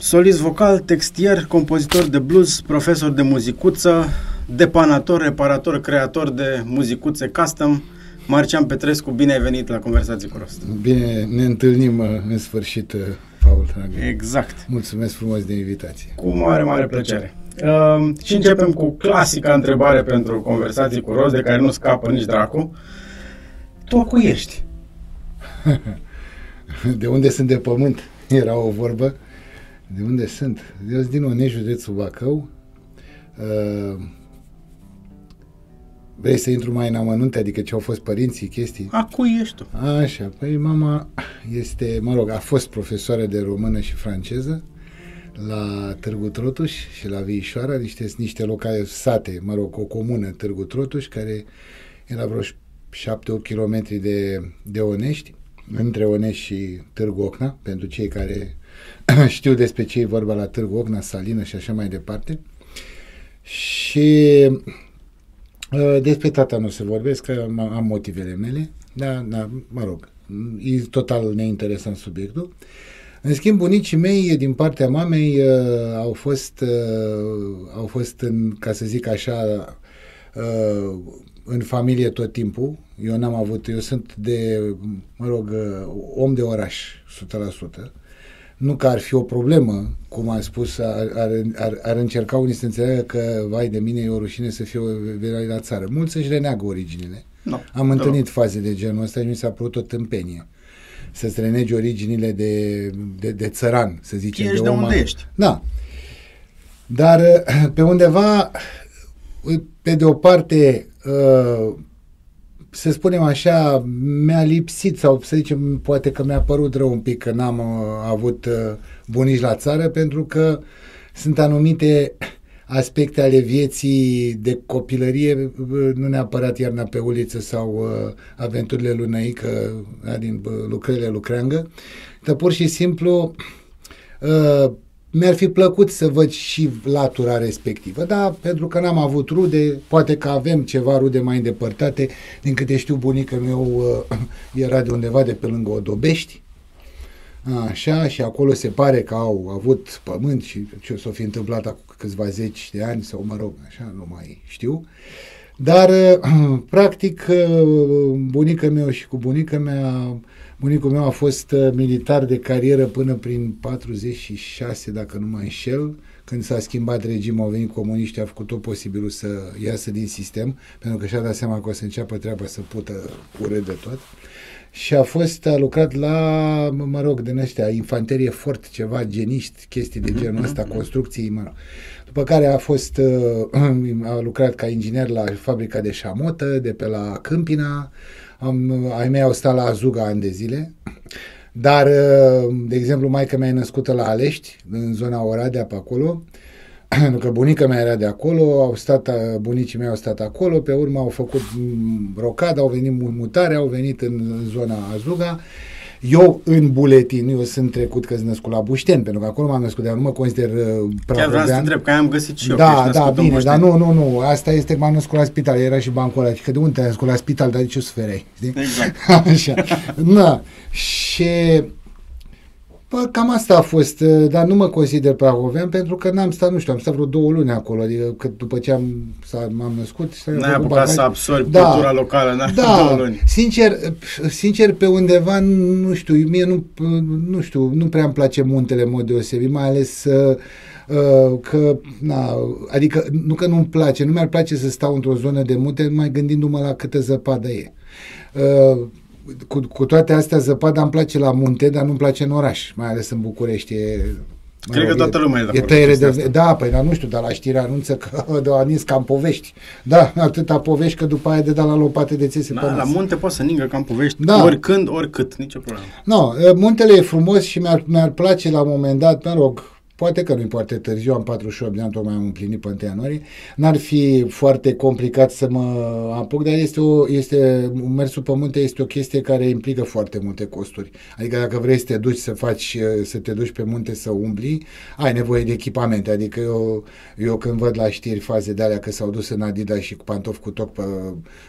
Solist vocal, textier, compozitor de blues, profesor de muzicuță, depanator, reparator, creator de muzicuțe custom. Marcian Petrescu, bine ai venit la Conversații cu Rost. Bine, ne întâlnim uh, în sfârșit, uh, Paul dragă. Exact. Mulțumesc frumos de invitație. Cu mare, mare plăcere. Uh, și începem cu clasica întrebare pentru Conversații cu Rost, de care nu scapă nici dracu. Tu cu ești? de unde sunt de pământ? Era o vorbă. De unde sunt? Eu sunt din Onești, județul Bacău. Uh, vrei să intru mai în amănunte, adică ce au fost părinții, chestii? A, cui ești tu? Așa, păi mama este, mă rog, a fost profesoară de română și franceză la Târgu Trotuș și la Viișoara, niște, niște locale, sate, mă rog, o comună Târgu Trotuș, care era vreo 7-8 km de, de Onești, între Onești și Târgu Ocna, pentru cei care știu despre ce e vorba la Târgu Ocna, Salină și așa mai departe. Și uh, despre tata nu se vorbesc, că am, am motivele mele, dar, da, mă rog, e total neinteresant subiectul. În schimb, bunicii mei, din partea mamei, uh, au fost, uh, au fost în, ca să zic așa, uh, în familie tot timpul. Eu n-am avut, eu sunt de, mă rog, uh, om de oraș, 100%. Nu că ar fi o problemă, cum am spus, ar, ar, ar, ar încerca unii să înțeleagă că, vai de mine, e o rușine să fiu la țară. Mulți își reneagă originile. No, am întâlnit faze de genul ăsta și mi s-a părut o tâmpenie să-ți renegi originile de, de, de țăran, să zicem. Ești de, de unde ești. Da. Dar pe undeva, pe de o parte, să spunem așa, mi-a lipsit sau să zicem, poate că mi-a părut rău un pic că n-am avut bunici la țară, pentru că sunt anumite aspecte ale vieții de copilărie, nu neapărat iarna pe uliță sau uh, aventurile lunăică din uh, lucrările lucreangă, dar pur și simplu uh, mi-ar fi plăcut să văd și latura respectivă, dar pentru că n-am avut rude, poate că avem ceva rude mai îndepărtate, din câte știu bunica meu uh, era de undeva de pe lângă Odobești, Așa, și acolo se pare că au avut pământ și ce o să fi întâmplat acum câțiva zeci de ani sau mă rog, așa, nu mai știu. Dar, practic, bunica mea și cu bunica mea, bunicul meu a fost militar de carieră până prin 46, dacă nu mă înșel, când s-a schimbat regimul, au venit comuniștii, a făcut tot posibilul să iasă din sistem, pentru că și-a dat seama că o să înceapă treaba să pută urât de tot. Și a fost, a lucrat la, mă rog, din ăștia, infanterie fort, ceva, geniști, chestii de genul ăsta, construcții, mă rog. După care a fost, a lucrat ca inginer la fabrica de șamotă, de pe la Câmpina, am, ai mei au stat la Azuga ani de zile, dar, de exemplu, maica mea e născută la Alești, în zona Oradea, pe acolo, pentru că bunica mea era de acolo, au stat, bunicii mei au stat acolo, pe urmă au făcut rocada, au venit mutare, au venit în zona Azuga. Eu, în buletin, eu sunt trecut că sunt născut la Bușten, pentru că acolo m-am născut, dar nu mă consider uh, Chiar vreau să întreb, că am găsit și eu. Da, da, bine, dar nu, nu, nu, asta este că m-am născut la spital, era și bancul ăla, că de unde te-ai născut la spital, dar de ce o suferai? Exact. Așa, na, și Bă, cam asta a fost, uh, dar nu mă consider prahovean pentru că n-am stat, nu știu, am stat vreo două luni acolo, adică că după ce am, m-am născut... N-ai apucat bagaj. să absorbi da, cultura locală, n da, două luni. Sincer, sincer, pe undeva, nu știu, mie nu, nu știu, nu prea îmi place muntele în mod deosebit, mai ales uh, uh, că, na, adică, nu că nu-mi place, nu mi-ar place să stau într-o zonă de munte, mai gândindu-mă la câtă zăpadă e. Uh, cu, cu toate astea, zăpada îmi place la munte, dar nu-mi place în oraș, mai ales în București. E, Cred rog, că toată lumea e de tăiere de, Da, păi dar nu știu, dar la știri anunță că de a nins cam povești. Da, atâta povești că după aia de da la lopate de țese da, La munte poți să ningă cam povești, da. oricând, oricât, nicio problemă. Nu, no, muntele e frumos și mi-ar, mi-ar place la un moment dat, mă rog, Poate că nu-i foarte târziu, am 48 de ani, tocmai am împlinit pe 1 ianuarie. N-ar fi foarte complicat să mă apuc, dar este, o, este mersul pe munte este o chestie care implică foarte multe costuri. Adică dacă vrei să te duci să faci, să te duci pe munte să umbli, ai nevoie de echipamente. Adică eu, eu când văd la știri faze de alea că s-au dus în Adidas și cu pantofi cu toc pe,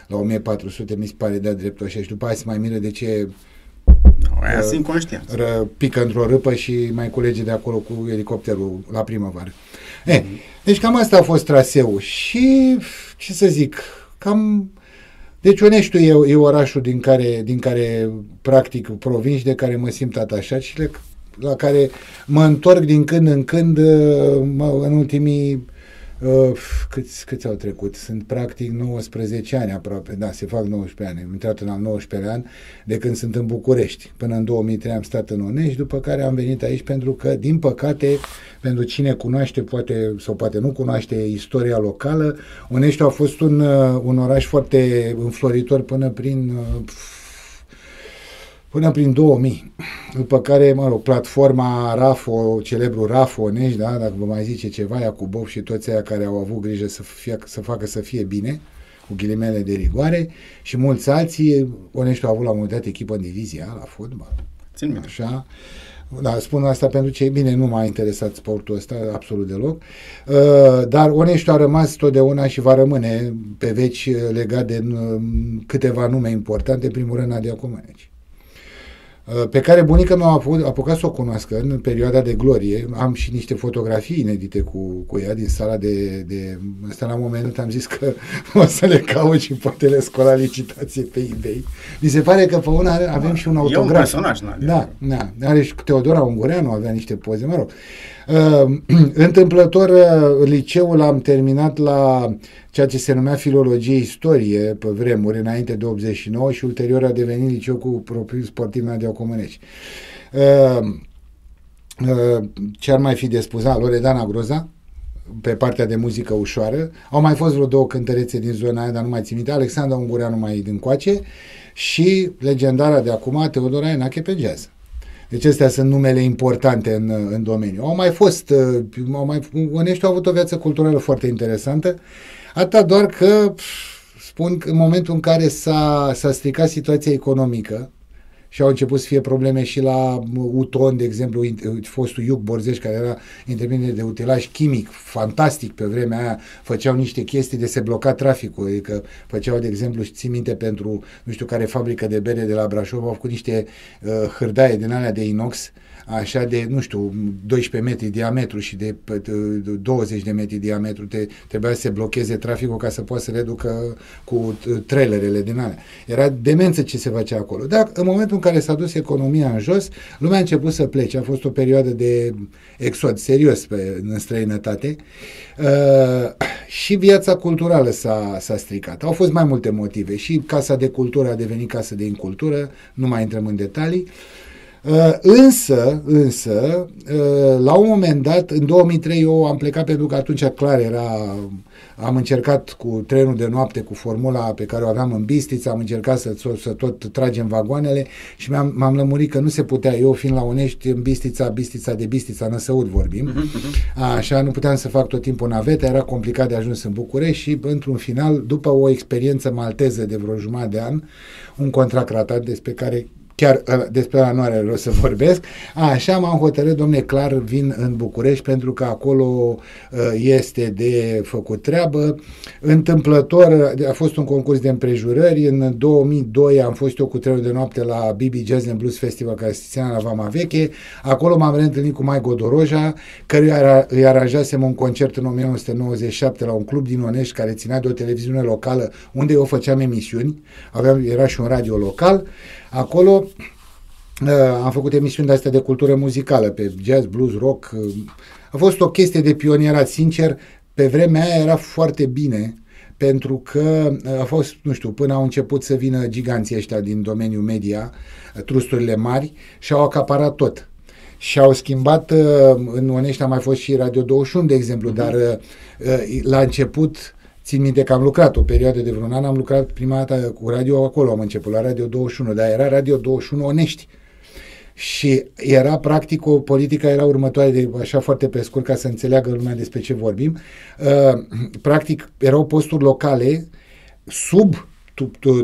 la 1400, mi se pare de dreptul așa și după aia se mai miră de ce Aia uh, inconștient. Ră, pică într-o râpă și mai culege de acolo cu elicopterul la primăvară. Mm-hmm. Eh, deci cam asta a fost traseul și, ce să zic, cam... Deci Oneștiu e, e orașul din care, din care practic provin și de care mă simt atașat și le, la care mă întorc din când în când uh, mă, în ultimii Uh, câți, câți au trecut? Sunt practic 19 ani aproape, da, se fac 19 ani, am intrat în al 19 an de când sunt în București. Până în 2003 am stat în Onești, după care am venit aici pentru că, din păcate, pentru cine cunoaște poate sau poate nu cunoaște istoria locală, Onești a fost un, uh, un oraș foarte înfloritor până prin uh, până prin 2000, după care, mă rog, platforma RAFO, celebru RAFO Onești, da, dacă vă mai zice ceva, Iacubov și toți aia care au avut grijă să, fie, să facă să fie bine, cu ghilimele de rigoare, și mulți alții, Onești au avut la un moment dat echipă în divizia la fotbal. Țin minte. Așa. Da, spun asta pentru cei bine, nu m-a interesat sportul ăsta absolut deloc, uh, dar Onești a rămas totdeauna și va rămâne pe veci legat de uh, câteva nume importante, primul rând Nadia Comăneci. Uh, pe care bunica mea a apucat să o cunoască în perioada de glorie. Am și niște fotografii inedite cu, cu ea din sala de, de... Asta la momentul am zis că o să le caut și poate le scola licitație pe eBay. Mi se pare că pe una avem și un autograf. E un personaj, Da, da. Are și Teodora Ungureanu, avea niște poze, mă rog. Uh, întâmplător, uh, liceul am terminat la ceea ce se numea filologie istorie pe vremuri, înainte de 89 și ulterior a devenit liceu cu propriu sportiv Nadia Comănești. Uh, uh, ce ar mai fi de spus? Da, Loredana Groza, pe partea de muzică ușoară. Au mai fost vreo două cântărețe din zona aia, dar nu mai țin minte. Alexandra Ungureanu mai din coace și legendara de acum, Teodora Enache pe jazz. Deci astea sunt numele importante în, în domeniu. Au mai fost, uh, au mai, Onești au avut o viață culturală foarte interesantă, atât doar că spun că în momentul în care s-a, s-a stricat situația economică, și au început să fie probleme și la Uton, de exemplu, fostul Iuc Borzeș, care era întreprindere de utilaj chimic, fantastic pe vremea aia, făceau niște chestii de se bloca traficul, adică făceau, de exemplu, și țin minte pentru, nu știu care fabrică de bere de la Brașov, au făcut niște uh, hârdaie din alea de inox, așa de, nu știu, 12 metri diametru și de 20 de metri diametru, te, trebuia să se blocheze traficul ca să poată să reducă cu trailerele din alea. Era demență ce se făcea acolo. Dar în momentul în care s-a dus economia în jos, lumea a început să plece. A fost o perioadă de exod serios pe, în străinătate uh, și viața culturală s-a, s-a stricat. Au fost mai multe motive. Și Casa de Cultură a devenit Casă de Incultură, nu mai intrăm în detalii. Uh, însă, însă, uh, la un moment dat, în 2003 eu am plecat pentru că atunci clar era, am încercat cu trenul de noapte, cu formula pe care o aveam în Bistița, am încercat să, să tot tragem vagoanele și m-am, m-am lămurit că nu se putea, eu fiind la Unești, în Bistița, Bistița de Bistița, Năsăud vorbim, mhm, mhm. așa, nu puteam să fac tot timpul naveta, era complicat de ajuns în București și, într-un final, după o experiență malteză de vreo jumătate de an, un contract ratat despre care chiar ă, despre ăla nu are rost să vorbesc, a, așa m-am hotărât, domne, clar vin în București pentru că acolo ă, este de făcut treabă. Întâmplător, a fost un concurs de împrejurări, în 2002 am fost eu cu trenul de noapte la BB Jazz and Blues Festival care se ținea la Vama Veche, acolo m-am reîntâlnit cu Mai Godoroja, căruia îi aranjasem un concert în 1997 la un club din Onești care ținea de o televiziune locală unde eu făceam emisiuni, aveam, era și un radio local, Acolo uh, am făcut emisiuni de astea de cultură muzicală, pe jazz, blues, rock. Uh, a fost o chestie de pionierat, sincer, pe vremea aia era foarte bine, pentru că uh, a fost, nu știu, până au început să vină giganții ăștia din domeniul media, uh, trusturile mari, și au acaparat tot. Și au schimbat, în Onești a mai fost și Radio 21, de exemplu, uh-huh. dar la început Țin minte că am lucrat o perioadă de vreun an, am lucrat prima dată cu radio acolo, am început la Radio 21, dar era Radio 21 Onești. Și era practic o politică, era următoare de așa foarte pe scurt ca să înțeleagă lumea despre ce vorbim. Uh, practic erau posturi locale sub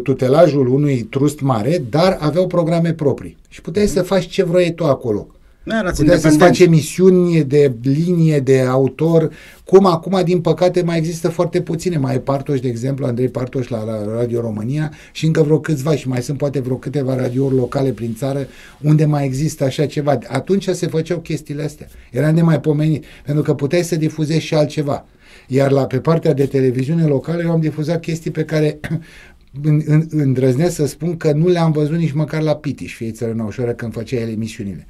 tutelajul unui trust mare, dar aveau programe proprii. Și puteai să faci ce vrei tu acolo. Nu erați Puteai să-ți independenți. faci emisiuni de linie, de autor, cum acum, din păcate, mai există foarte puține. Mai e Partoș, de exemplu, Andrei Partoș la, la Radio România și încă vreo câțiva și mai sunt poate vreo câteva radiouri locale prin țară unde mai există așa ceva. Atunci se făceau chestiile astea. Era nemaipomenit, pentru că puteai să difuzezi și altceva. Iar la, pe partea de televiziune locală eu am difuzat chestii pe care în- în- îndrăznesc să spun că nu le-am văzut nici măcar la Pitiș, fie țărâna ușoară, când făcea el emisiunile.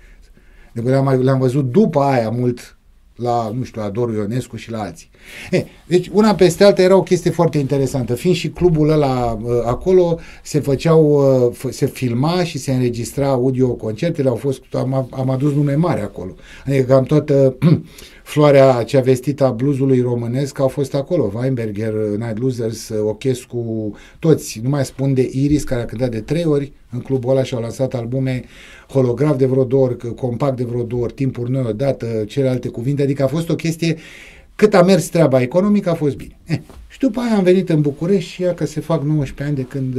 De le-am, mai- le-am văzut după aia mult la, nu știu, la Doru Ionescu și la alții. E, deci una peste alta era o chestie foarte interesantă. Fiind și clubul ăla uh, acolo, se făceau, uh, f- se filma și se înregistra audio concertele, au fost, am, am adus nume mari acolo. Adică cam toată floarea cea vestită a bluesului românesc au fost acolo. Weinberger, Night Losers, Ochescu, toți. Nu mai spun de Iris, care a cântat de trei ori în clubul ăla și au lansat albume holograf de vreo două ori, compact de vreo două ori, timpuri noi odată, celelalte cuvinte. Adică a fost o chestie cât a mers treaba economică, a fost bine. Eh, și după aia am venit în București și ia că se fac 19 ani de când...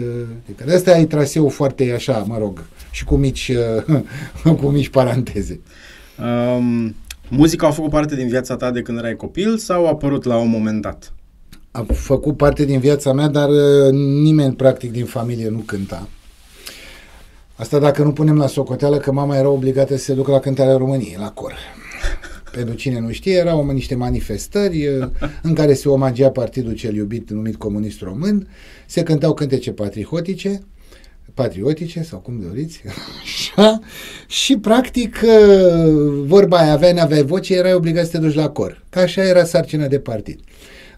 De când. Asta e traseul foarte așa, mă rog, și cu mici, cu mici paranteze. Um, muzica a făcut parte din viața ta de când erai copil sau a apărut la un moment dat? A făcut parte din viața mea, dar uh, nimeni practic din familie nu cânta. Asta dacă nu punem la socoteală că mama era obligată să se ducă la cântarea României, la cor. Pentru cine nu știe, erau niște manifestări uh, în care se omagea partidul cel iubit numit Comunist Român, se cântau cântece patriotice, patriotice sau cum doriți, așa, și practic uh, vorba aia, aveai, n-aveai voce, erai obligat să te duci la cor. Că așa era sarcina de partid.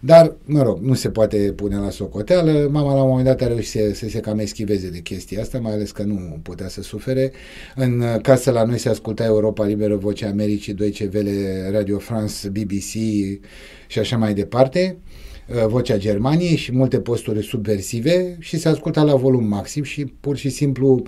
Dar, mă rog, nu se poate pune la socoteală. Mama la un moment dat a reușit să, să se cam eschiveze de chestia asta, mai ales că nu putea să sufere. În casă la noi se asculta Europa Liberă, Vocea Americii, Deutsche Welle, Radio France, BBC și așa mai departe vocea Germaniei și multe posturi subversive și se asculta la volum maxim și pur și simplu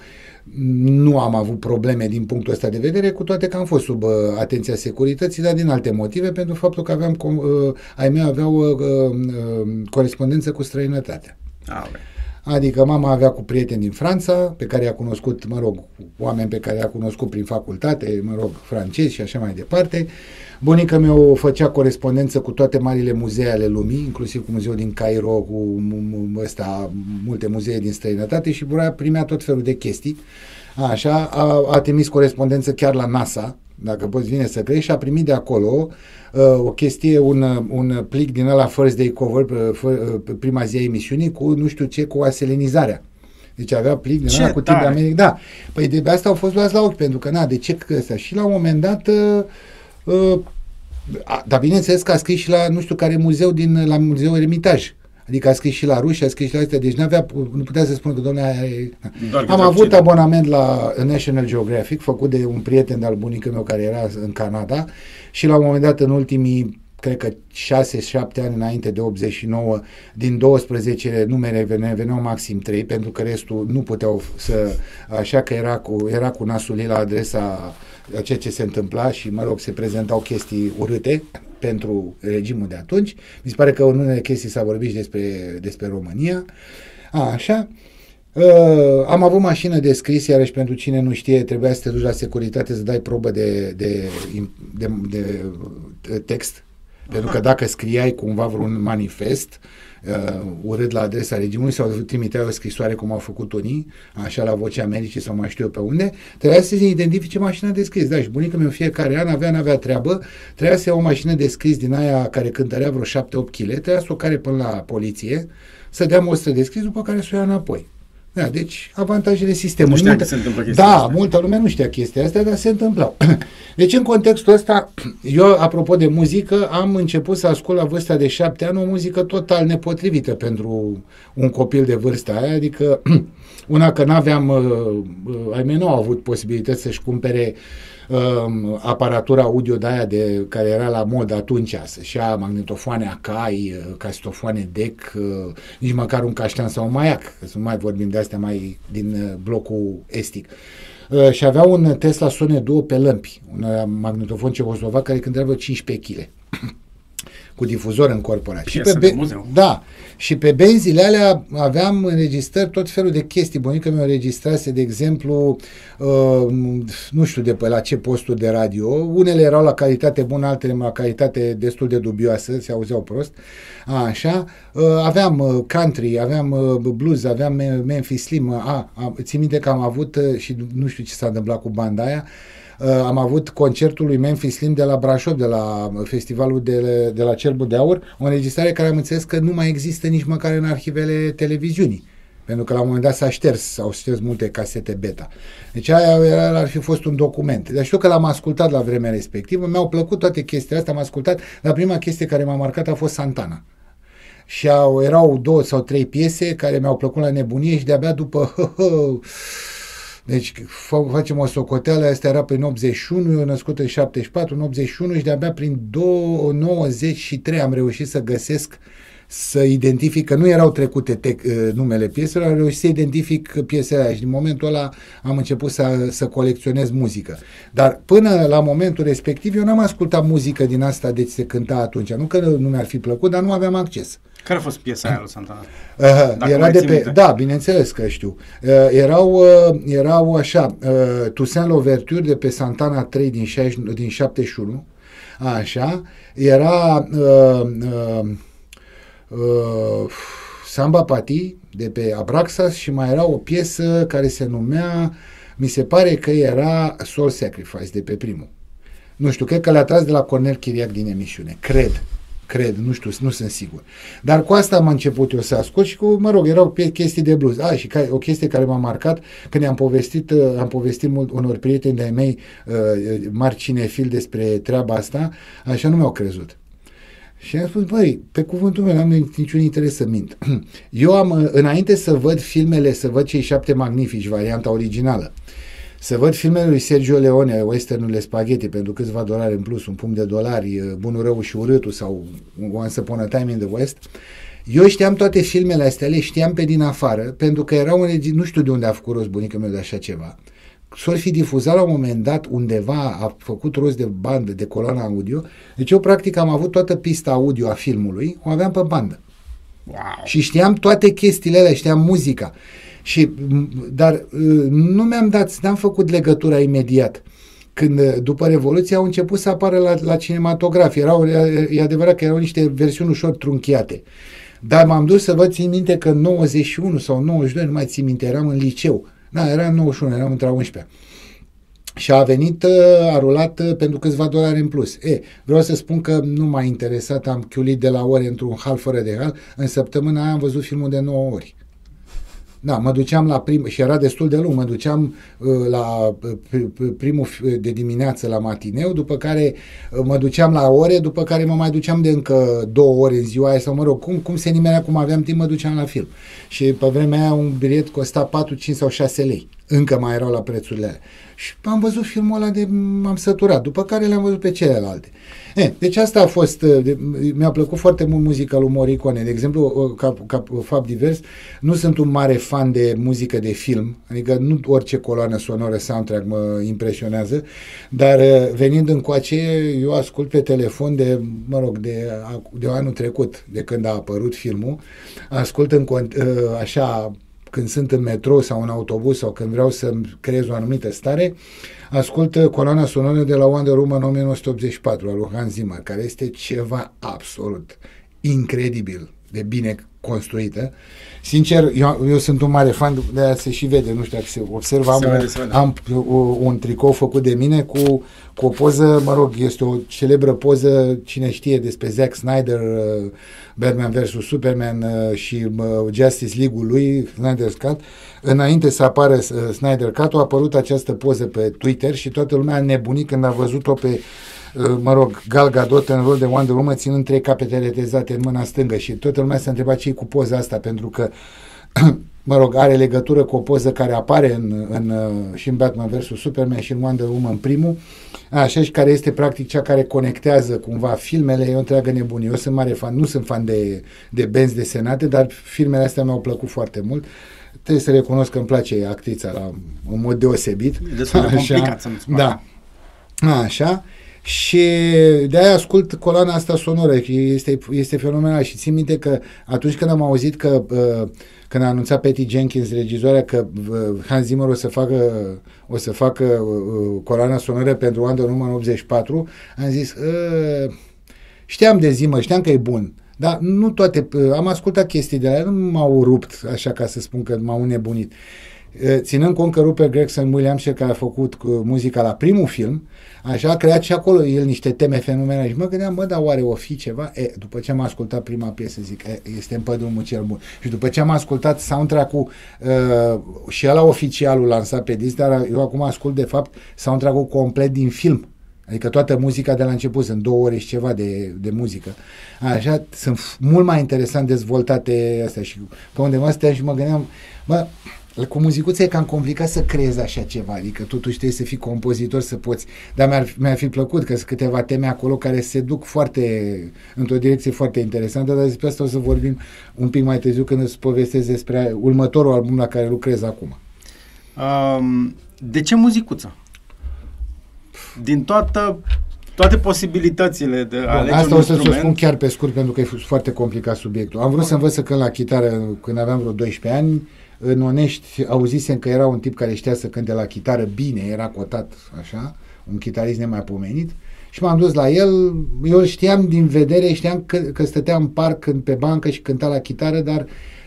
nu am avut probleme din punctul ăsta de vedere, cu toate că am fost sub uh, atenția securității, dar din alte motive, pentru faptul că aveam, uh, ai mei aveau uh, uh, corespondență cu străinătatea. Ah, okay. Adică mama avea cu prieteni din Franța, pe care i-a cunoscut, mă rog, oameni pe care i-a cunoscut prin facultate, mă rog, francezi și așa mai departe. Bunica mea o făcea corespondență cu toate marile muzee ale lumii, inclusiv cu muzeul din Cairo, cu ăsta, multe muzee din străinătate și vrea primea tot felul de chestii. Așa, a, a trimis corespondență chiar la NASA, dacă poți vine să crezi, și a primit de acolo uh, o chestie, un, un plic din ăla First Day Cover, uh, prima zi a emisiunii, cu nu știu ce, cu aselenizarea. Deci avea plic din ăla cu timp de America. Da. Păi de asta au fost luați la ochi, pentru că, na, de ce că ăsta? Și la un moment dat, uh, uh, a, dar bineînțeles că a scris și la nu știu care muzeu din, la muzeul Ermitaj. Adică a scris și la ruși, a scris și la astea, deci n-avea, nu putea să spună că domnule are... Am avut cine. abonament la National Geographic, făcut de un prieten de-al bunicului meu care era în Canada și la un moment dat în ultimii cred că 6-7 ani înainte de 89, din 12 numere vene, veneau maxim 3, pentru că restul nu puteau să... Așa că era cu, era cu nasul la adresa a ceea ce se întâmpla și, mă rog, se prezentau chestii urâte pentru regimul de atunci. Mi se pare că în unele chestii s-a vorbit și despre, despre România. A, așa. Uh, am avut mașină de scris, iarăși pentru cine nu știe, trebuia să te duci la securitate să dai probă de, de, de, de, de text. Pentru că dacă scriai cumva vreun manifest uh, urât la adresa regimului sau trimiteai o scrisoare cum au făcut unii, așa la Vocea Americii sau mai știu eu pe unde, trebuia să se identifice mașina de scris. Da, și bunica mea fiecare an avea, n-avea treabă, trebuia să ia o mașină de scris din aia care cântărea vreo 7-8 kg, trebuia să o care până la poliție, să dea mostră de scris, după care să o ia înapoi. Da, deci avantajele sistemului. Nu știa că se întâmplă chestia Da, asta. multă lume nu știa chestia asta, dar se întâmplau. Deci în contextul ăsta, eu, apropo de muzică, am început să ascult la vârsta de șapte ani o muzică total nepotrivită pentru un copil de vârsta aia, adică una că n-aveam, uh, ai mei nu au avut posibilități să-și cumpere um, aparatura audio de aia de, care era la mod atunci, să-și ia magnetofoane Akai, uh, casetofoane DEC, uh, nici măcar un caștean sau un maiac, că să nu mai vorbim de astea mai din uh, blocul estic. Uh, și avea un Tesla Sone Duo pe lămpi, un uh, magnetofon cehoslovac care cântărea vreo 15 kg. Cu difuzor încorporat. Și pe be- muzeu. Da. Și pe benzile alea aveam înregistrări, tot felul de chestii. Bunica mi-o înregistrase, de exemplu, uh, nu știu de pe la ce posturi de radio. Unele erau la calitate bună, altele la calitate destul de dubioasă, se auzeau prost. A, așa. Uh, aveam uh, country, aveam uh, blues, aveam Memphis Slim. A, a, țin minte că am avut, uh, și nu știu ce s-a întâmplat cu banda aia, Uh, am avut concertul lui Memphis Slim de la Brașov, de la festivalul de, de la Cerbul de Aur, o înregistrare care am înțeles că nu mai există nici măcar în arhivele televiziunii. Pentru că la un moment dat s-a șters, s-au șters multe casete beta. Deci aia era, ar fi fost un document. Deci știu că l-am ascultat la vremea respectivă, mi-au plăcut toate chestiile astea, am ascultat, dar prima chestie care m-a marcat a fost Santana. Și au, erau două sau trei piese care mi-au plăcut la nebunie și de-abia după Deci facem o socoteală, asta era prin 81, eu născut în 74, în 81 și de-abia prin 93 am reușit să găsesc să identific, că nu erau trecute te, uh, numele pieselor, am reușit să identific piesele aia și din momentul ăla am început să, să colecționez muzică. Dar până la momentul respectiv eu n-am ascultat muzică din asta, deci se cânta atunci. Nu că nu mi-ar fi plăcut, dar nu aveam acces. Care a fost piesa aia lui Santana? Uh, era de pe, da, bineînțeles că știu. Uh, erau, uh, erau așa, uh, Toussaint Louverture de pe Santana 3 din, 60, din 71, așa, era uh, uh, uh, Samba Pati de pe Abraxas și mai era o piesă care se numea, mi se pare că era Soul Sacrifice de pe primul. Nu știu, cred că le-a tras de la Cornel Chiriac din emisiune, cred cred, nu știu, nu sunt sigur. Dar cu asta am început eu să ascult și cu, mă rog, erau chestii de blues. A, și ca, o chestie care m-a marcat, când am povestit, uh, am povestit mult unor prieteni de-ai mei uh, mari cinefil despre treaba asta, așa nu mi-au crezut. Și am spus, băi, pe cuvântul meu, n-am niciun interes să mint. Eu am, uh, înainte să văd filmele, să văd cei șapte magnifici, varianta originală, să văd filmele lui Sergio Leone, westernurile spaghetti, pentru câțiva dolari în plus, un punct de dolari, Bunul, Rău și Urâtul sau Once Upon a Time in the West, eu știam toate filmele astea, le știam pe din afară, pentru că erau, nu știu de unde a făcut rost bunica meu de așa ceva. S-or fi difuzat la un moment dat undeva, a făcut rost de bandă, de coloana audio, deci eu practic am avut toată pista audio a filmului, o aveam pe bandă. Wow. Și știam toate chestiile alea, știam muzica. Și, dar uh, nu mi-am dat, n-am făcut legătura imediat. Când uh, după Revoluție au început să apară la, la cinematograf. Erau, e adevărat că erau niște versiuni ușor trunchiate. Dar m-am dus să văd, țin minte că în 91 sau 92, nu mai țin minte, eram în liceu. Da, era în 91, eram între 11 și a venit, uh, a rulat pentru câțiva dolari în plus. E, vreau să spun că nu m-a interesat, am chiulit de la ore într-un hal fără de hal, în săptămâna aia am văzut filmul de 9 ori. Da, mă duceam la prim, și era destul de lung, mă duceam uh, la uh, primul de dimineață la matineu, după care uh, mă duceam la ore, după care mă mai duceam de încă două ore în ziua aia, sau mă rog, cum, cum se nimerea, cum aveam timp, mă duceam la film. Și pe vremea aia un bilet costa 4, 5 sau 6 lei. Încă mai erau la prețurile alea. Și am văzut filmul ăla de m-am săturat, după care le-am văzut pe celelalte. E, deci asta a fost, de, mi-a plăcut foarte mult muzica lui Morricone. De exemplu, ca, ca fapt divers, nu sunt un mare fan de muzică de film, adică nu orice coloană sonoră, soundtrack mă impresionează, dar venind încoace, eu ascult pe telefon de, mă rog, de, de anul trecut, de când a apărut filmul, ascult în, așa când sunt în metrou sau în autobuz sau când vreau să creez o anumită stare, ascult coloana sonoră de la Wonder Woman 1984 al lui Hans Zimmer, care este ceva absolut incredibil de bine construită. Sincer, eu, eu sunt un mare fan, de aia se și vede, nu știu dacă se observă, am, vede, vede. am un tricou făcut de mine cu, cu o poză, mă rog, este o celebră poză, cine știe despre Zack Snyder, uh, Batman vs. Superman uh, și uh, Justice League-ul lui, Snyder's Cut, înainte să apară Snyder Cut, a apărut această poză pe Twitter și toată lumea a nebunit când a văzut-o pe mă rog, Gal Gadot în rol de Wonder Woman ținând trei capete retezate în mâna stângă și toată lumea s-a întrebat ce cu poza asta, pentru că mă rog, are legătură cu o poză care apare în, în, și în Batman vs. Superman și în Wonder Woman primul, așa și care este practic cea care conectează cumva filmele, e o întreagă nebunie. Eu sunt mare fan, nu sunt fan de, de benzi desenate, dar filmele astea mi-au plăcut foarte mult. Trebuie să recunosc că îmi place actrița la, în mod deosebit. Destul de complicat să-mi Da. Așa. Și de-aia ascult coloana asta sonoră, este, este fenomenal și țin minte că atunci când am auzit că uh, când a anunțat Patty Jenkins, regizoarea, că uh, Hans Zimmer o să facă, o să facă uh, coloana sonoră pentru Wonder Woman 84, am zis, uh, știam de Zimmer, știam că e bun, dar nu toate, uh, am ascultat chestii de la el, nu m-au rupt, așa ca să spun că m-au nebunit. Uh, ținând cont că Rupert Gregson Williams, care a făcut uh, muzica la primul film, Așa a creat și acolo el niște teme fenomenale și mă gândeam, mă, dar oare o fi ceva? E, după ce am ascultat prima piesă, zic, e, este în pădrumul cel bun. Și după ce am ascultat soundtrack-ul uh, și ăla oficialul lansat pe disc, dar eu acum ascult de fapt soundtrack-ul complet din film. Adică toată muzica de la început, sunt două ore și ceva de, de muzică. Așa, sunt mult mai interesant dezvoltate astea și pe undeva stăteam și mă gândeam, bă, cu muzicuța e cam complicat să creezi așa ceva, adică totuși trebuie să fii compozitor să poți, dar mi-ar, mi-ar fi plăcut că sunt câteva teme acolo care se duc foarte, într-o direcție foarte interesantă, dar despre asta o să vorbim un pic mai târziu când îți povestesc despre următorul album la care lucrez acum. Um, de ce muzicuța? Din toată toate posibilitățile de a Bun, Asta o să ți spun chiar pe scurt pentru că e foarte complicat subiectul. Am vrut să învăț să cânt la chitară când aveam vreo 12 ani în Onești auzisem că era un tip care știa să cânte la chitară bine, era cotat așa, un chitarist nemaipomenit și m-am dus la el, eu îl știam din vedere, știam că, că stătea în parc pe bancă și cânta la chitară, dar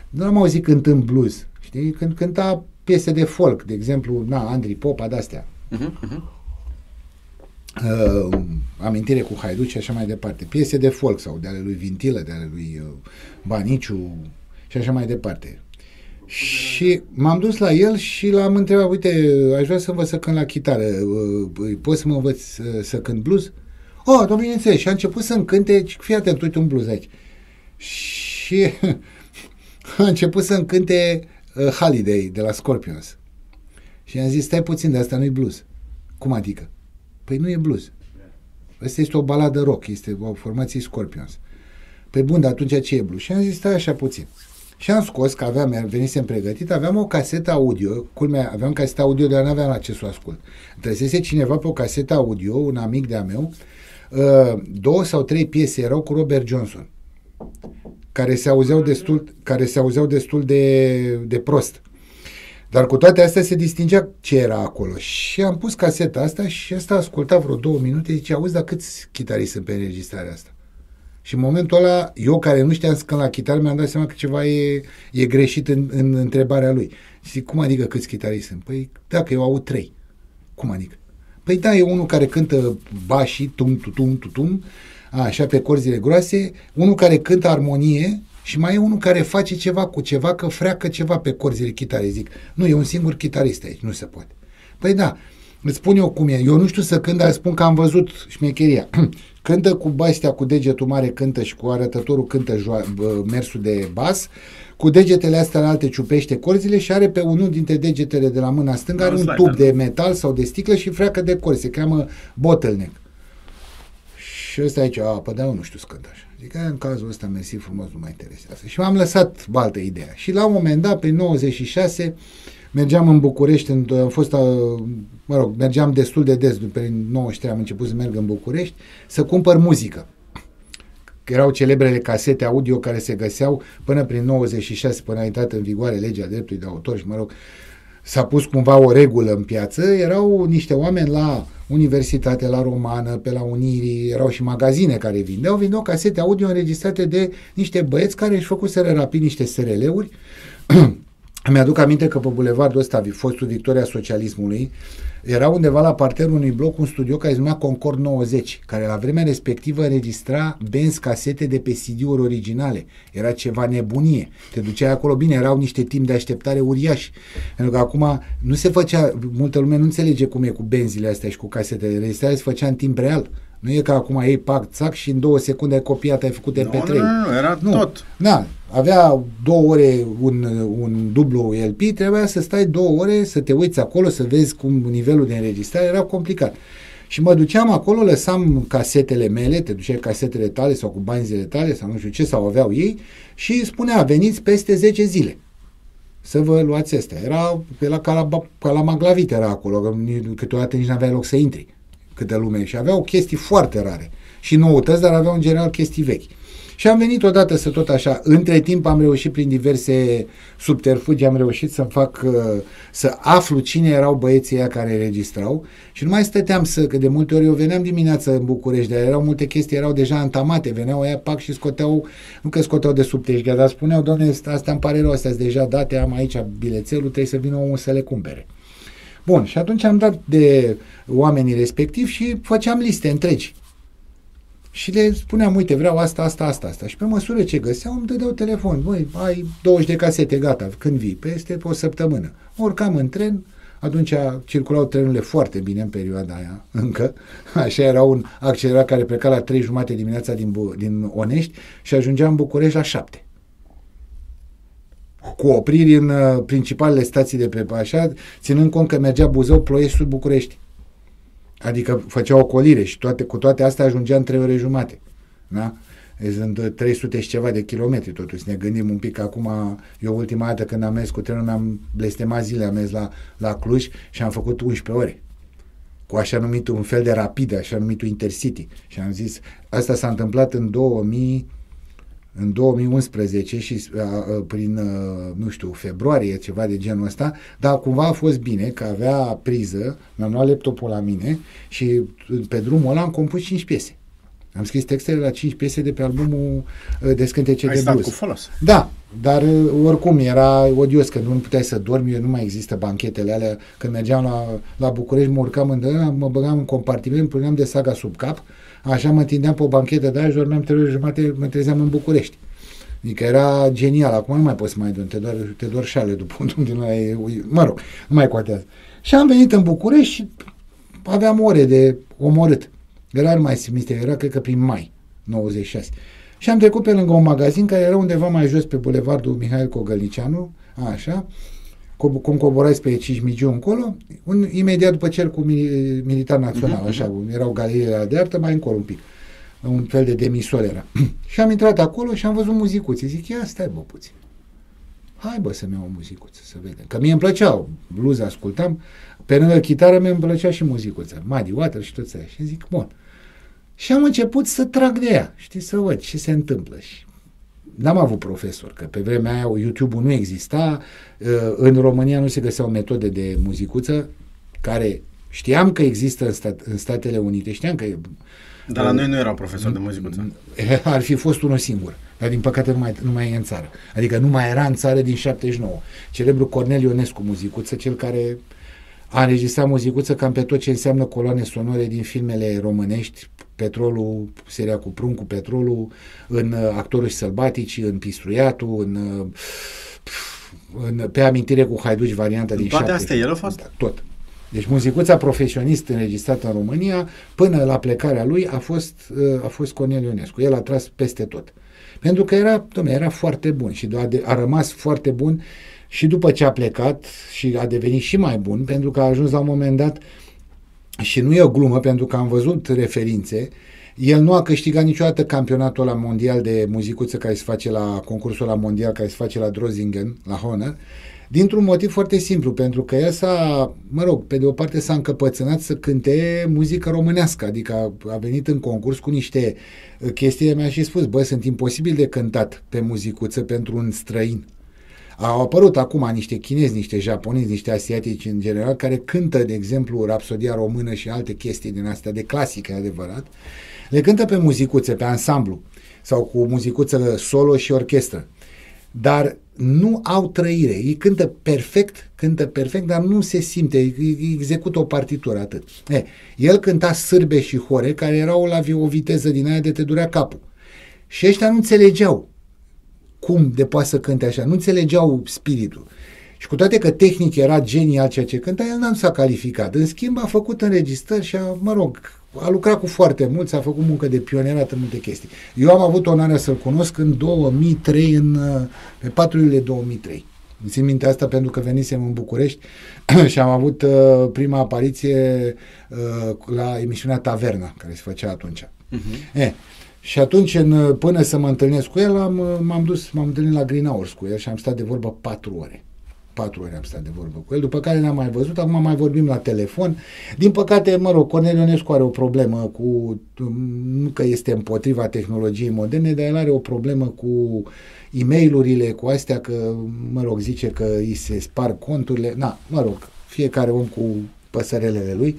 nu am auzit cântând blues, știi, când cânta piese de folk, de exemplu, na, Andri Popa, de-astea. Uh-huh, uh-huh. Uh, amintire cu Haiduci și așa mai departe. Piese de folk sau de ale lui Vintilă, de ale lui uh, Baniciu și așa mai departe. Și m-am dus la el și l-am întrebat, uite, aș vrea să învăț să cânt la chitară, uh, poți să mă învăț să, să cânt blues? Oh, domnule, înțeleg. Și a început să-mi cânte, fii atent, uite un blues aici. Și a început să-mi cânte uh, Holiday de la Scorpions. Și am zis, stai puțin, de asta nu-i blues. Cum adică? Păi nu e blues. Asta este o baladă rock, este o formație Scorpions. Păi bun, dar atunci ce e blues? Și am zis, stai așa puțin. Și am scos, că aveam, venisem pregătit, aveam o casetă audio, culmea, aveam casetă audio, dar nu aveam acces să o ascult. Trăsese cineva pe o casetă audio, un amic de-a meu, uh, două sau trei piese erau cu Robert Johnson, care se auzeau destul, care se auzeau destul de, de prost. Dar cu toate astea se distingea ce era acolo. Și am pus caseta asta și asta asculta vreo două minute, zice, auzi, dar câți chitariști sunt pe înregistrarea asta? Și în momentul ăla, eu care nu știam să cânt la chitară, mi-am dat seama că ceva e, e greșit în, în întrebarea lui. Și zic, cum adică câți chitariști sunt? Păi, dacă eu aud trei. Cum adică? Păi da, e unul care cântă bașii, tum, tum, tum, tum, tum, așa, pe corzile groase, unul care cântă armonie și mai e unul care face ceva cu ceva, că freacă ceva pe corzile chitarei. Zic, nu, e un singur chitarist aici, nu se poate. Păi da, îți spun eu cum e. Eu nu știu să cânt, dar spun că am văzut șmecheria. cântă cu bastea, cu degetul mare cântă și cu arătătorul cântă mersul de bas, cu degetele astea în alte ciupește corzile și are pe unul dintre degetele de la mâna stângă are un tub de metal sau de sticlă și freacă de corzi, se cheamă bottleneck. Și ăsta aici, a, pă, da, nu știu să cânt așa. Zic, în cazul ăsta, mersi frumos, nu mă interesează. Și m-am lăsat baltă ideea. Și la un moment dat, pe 96, mergeam în București, în, am fost, mă rog, mergeam destul de des, pe 93 am început să merg în București, să cumpăr muzică. Că erau celebrele casete audio care se găseau până prin 96, până a intrat în vigoare legea dreptului de autor și, mă rog, s-a pus cumva o regulă în piață, erau niște oameni la universitate, la romană, pe la Unirii, erau și magazine care vindeau, vindeau casete audio înregistrate de niște băieți care își făcuseră rapid niște SRL-uri Mi-aduc aminte că pe bulevardul ăsta, fostul Victoria Socialismului, era undeva la parterul unui bloc un studio care se numea Concord 90, care la vremea respectivă înregistra benzi casete de pe CD-uri originale. Era ceva nebunie. Te duceai acolo, bine, erau niște timp de așteptare uriași. Pentru că acum nu se făcea, multă lume nu înțelege cum e cu benzile astea și cu casetele. Înregistrarea se făcea în timp real. Nu e ca acum ei pac, țac și în două secunde ai copiat, ai făcut MP3. Nu, nu, nu, era nu. tot. Da, avea două ore un, un dublu LP, trebuia să stai două ore, să te uiți acolo, să vezi cum nivelul de înregistrare era complicat. Și mă duceam acolo, lăsam casetele mele, te duceai casetele tale sau cu banzele tale sau nu știu ce, sau aveau ei și spunea, veniți peste 10 zile să vă luați astea. Era pe la, ca la, ca la Maglavit era acolo, că câteodată nici nu avea loc să intri câte lume și aveau chestii foarte rare și noutăți, dar aveau în general chestii vechi. Și am venit odată să tot așa, între timp am reușit prin diverse subterfugi, am reușit să fac, uh, să aflu cine erau băieții ăia care registrau. Și nu mai stăteam să, că de multe ori eu veneam dimineața în București, dar erau multe chestii, erau deja antamate, veneau aia pac și scoteau, nu că scoteau de sub teșghea, dar spuneau, doamne, astea îmi pare rău, astea deja date, am aici bilețelul, trebuie să vină omul să le cumpere. Bun, și atunci am dat de oamenii respectivi și făceam liste întregi și le spuneam, uite, vreau asta, asta, asta, asta. Și pe măsură ce găseau, îmi dădeau telefon. Băi, ai 20 de casete, gata, când vii? Peste o săptămână. Urcam în tren, atunci circulau trenurile foarte bine în perioada aia, încă. Așa era un accelerat care pleca la 3 jumate dimineața din, din Onești și ajungea în București la 7 cu opriri în uh, principalele stații de pe așa, ținând cont că mergea Buzău, Ploiești, Sud București. Adică făcea o colire și toate, cu toate astea ajungea în trei ore jumate. Da? Sunt 300 și ceva de kilometri totuși. Ne gândim un pic acum, eu ultima dată când am mers cu trenul mi-am blestemat zile, am mers la, la Cluj și am făcut 11 ore cu așa numit un fel de rapid, așa numitul Intercity. Și am zis, asta s-a întâmplat în 2000, în 2011 și uh, prin, uh, nu știu, februarie, ceva de genul ăsta, dar cumva a fost bine că avea priză, mi-am luat laptopul la mine și pe drumul ăla am compus 5 piese. Am scris textele la 5 piese de pe albumul de scântece Ai de blues. cu folos. Da, dar oricum era odios că nu puteai să dormi, eu nu mai există banchetele alea. Când mergeam la, la București, mă urcam în mă băgam în compartiment, puneam de saga sub cap, Așa mă tindeam pe o banchetă de aia și dormeam trei ore jumate, mă trezeam în București. Adică era genial. Acum nu mai poți să mai dormi, te dor, te dor șale după un din la Mă rog, nu mai coatează. Și am venit în București și aveam ore de omorât. Era nu mai simt era cred că prin mai 96. Și am trecut pe lângă un magazin care era undeva mai jos pe bulevardul Mihail Cogălnicianu, așa, cum coborați pe Cismigiu încolo, un, imediat după cel cu militar național, uh-huh. așa, erau galeriile de artă, mai încolo un pic. Un fel de demisol era. și am intrat acolo și am văzut muzicuțe. Zic, ia stai bă puțin. Hai bă să-mi iau o muzicuță, să vedem. Că mie îmi plăceau, blues ascultam, pe lângă chitară mi îmi plăcea și muzicuța, Muddy Water și toți aia. Și zic, bun. Și am început să trag de ea, știi, să văd ce se întâmplă. Și n-am avut profesor, că pe vremea aia YouTube-ul nu exista, uh, în România nu se găseau metode de muzicuță care știam că există în, stat, în Statele Unite, știam că... Dar la uh, noi nu era profesor de muzicuță. Ar fi fost unul singur, dar din păcate nu mai, nu mai e în țară. Adică nu mai era în țară din 79. Celebrul Cornel Ionescu muzicuță, cel care a înregistrat muzicuță cam pe tot ce înseamnă coloane sonore din filmele românești, Petrolul, seria cu Prun cu Petrolul, în uh, Actorul și Sălbatici, în Pistruiatul, în, uh, în Pe amintire cu Haiduci, varianta din Toate astea el a fost? Da, tot. Deci muzicuța profesionist înregistrată în România, până la plecarea lui, a fost, uh, a fost Cornel Ionescu. El a tras peste tot. Pentru că era, domne, era foarte bun și a, de, a rămas foarte bun și după ce a plecat și a devenit și mai bun, pentru că a ajuns la un moment dat uh, și nu e o glumă pentru că am văzut referințe, el nu a câștigat niciodată campionatul la mondial de muzicuță care se face la concursul la mondial care se face la Drozingen, la Honor, dintr-un motiv foarte simplu, pentru că el s-a, mă rog, pe de o parte s-a încăpățânat să cânte muzică românească, adică a, a venit în concurs cu niște chestii, mi-a și spus, bă, sunt imposibil de cântat pe muzicuță pentru un străin. Au apărut acum niște chinezi, niște japonezi, niște asiatici în general, care cântă, de exemplu, rapsodia română și alte chestii din astea de clasică, adevărat. Le cântă pe muzicuțe, pe ansamblu sau cu muzicuță solo și orchestră. Dar nu au trăire. Ei cântă perfect, cântă perfect, dar nu se simte, execută o partitură atât. E, el cânta sârbe și hore care erau la o viteză din aia de te durea capul. Și ăștia nu înțelegeau cum de poate să cânte așa. Nu înțelegeau spiritul. Și cu toate că tehnic era genial ceea ce cânta, el n-am s-a calificat. În schimb, a făcut înregistrări și a, mă rog, a lucrat cu foarte mulți, a făcut muncă de pionierat în multe chestii. Eu am avut onoarea să-l cunosc în 2003, în, pe 4 iulie 2003. Îmi țin minte asta pentru că venisem în București și am avut uh, prima apariție uh, la emisiunea Taverna, care se făcea atunci. Uh-huh. Eh, și atunci, în, până să mă întâlnesc cu el, am, m-am dus, m-am întâlnit la Green Hours cu el și am stat de vorbă patru ore. patru ori am stat de vorbă cu el, după care ne-am mai văzut, acum mai vorbim la telefon. Din păcate, mă rog, Cornel Ionescu are o problemă cu, nu că este împotriva tehnologiei moderne, dar el are o problemă cu e mail cu astea că, mă rog, zice că îi se sparg conturile, na, mă rog, fiecare om cu păsărelele lui.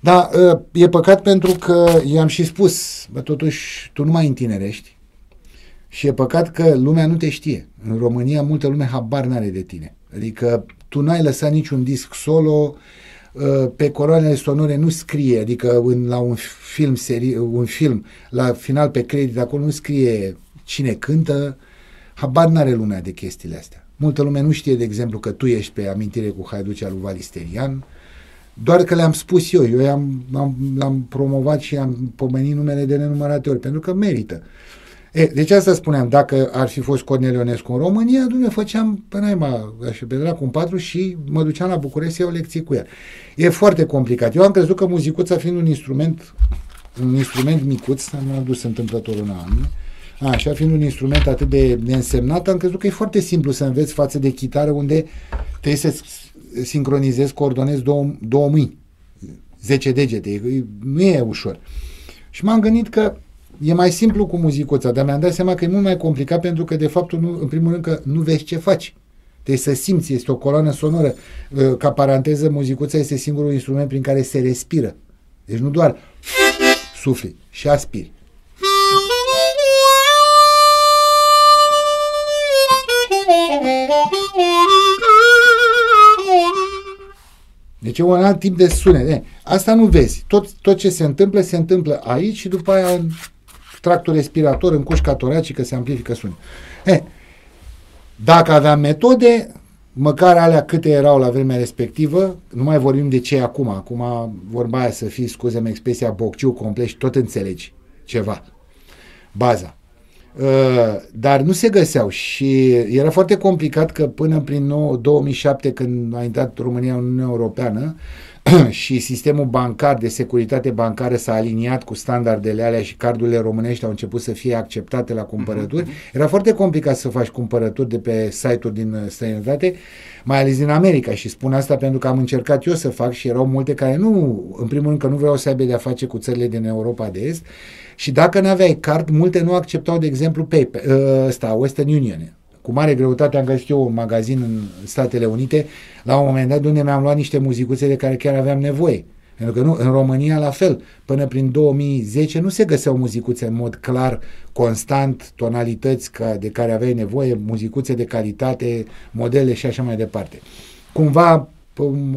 Da, e păcat pentru că i-am și spus, bă, totuși, tu nu mai întinerești și e păcat că lumea nu te știe. În România multă lume habar n-are de tine. Adică tu n-ai lăsat niciun disc solo, pe coroanele sonore nu scrie, adică în, la un film, seri, un film, la final pe credit, acolo nu scrie cine cântă, habar n-are lumea de chestiile astea. Multă lume nu știe, de exemplu, că tu ești pe amintire cu Haiducea lui Valisterian, doar că le-am spus eu, eu am, am, l-am promovat și am pomenit numele de nenumărate ori, pentru că merită. E, deci asta spuneam, dacă ar fi fost Cornel Ionescu în România, dumne, făceam pe naima, așa, pe dracu un patru și mă duceam la București să iau lecții cu el. E foarte complicat. Eu am crezut că muzicuța fiind un instrument, un instrument micuț, nu am dus întâmplător în an, Așa, fiind un instrument atât de neînsemnat, am crezut că e foarte simplu să înveți față de chitară unde trebuie să sincronizezi, coordonezi două, două mâini, 10 degete, nu e ușor. Și m-am gândit că e mai simplu cu muzicuța, dar mi-am dat seama că e mult mai complicat pentru că, de fapt, nu, în primul rând, că nu vezi ce faci. Trebuie să simți, este o coloană sonoră. Ă, ca paranteză, muzicuța este singurul instrument prin care se respiră. Deci nu doar sufli și aspiri. Deci e un alt tip de sunet. Asta nu vezi. Tot, tot ce se întâmplă, se întâmplă aici și după aia în tractul respirator, în cușca toracică, se amplifică sunet. Eh, dacă aveam metode, măcar alea câte erau la vremea respectivă, nu mai vorbim de ce e acum. Acum vorba aia să fii, scuze-mi expresia, bocciu complet și tot înțelegi ceva. Baza. Uh, dar nu se găseau și era foarte complicat că până prin 2007 când a intrat România în Uniunea Europeană și sistemul bancar de securitate bancară s-a aliniat cu standardele alea și cardurile românești au început să fie acceptate la cumpărături, uh-huh. era foarte complicat să faci cumpărături de pe site-uri din uh, străinătate, mai ales din America și spun asta pentru că am încercat eu să fac și erau multe care nu, în primul rând că nu vreau să aibă de-a face cu țările din Europa de Est și dacă nu aveai card, multe nu acceptau, de exemplu, PayPal, ă, ăsta, Western Union. Cu mare greutate am găsit eu un magazin în Statele Unite, la un moment dat, unde mi-am luat niște muzicuțe de care chiar aveam nevoie. Pentru că nu, în România la fel, până prin 2010 nu se găseau muzicuțe în mod clar, constant, tonalități ca, de care aveai nevoie, muzicuțe de calitate, modele și așa mai departe. Cumva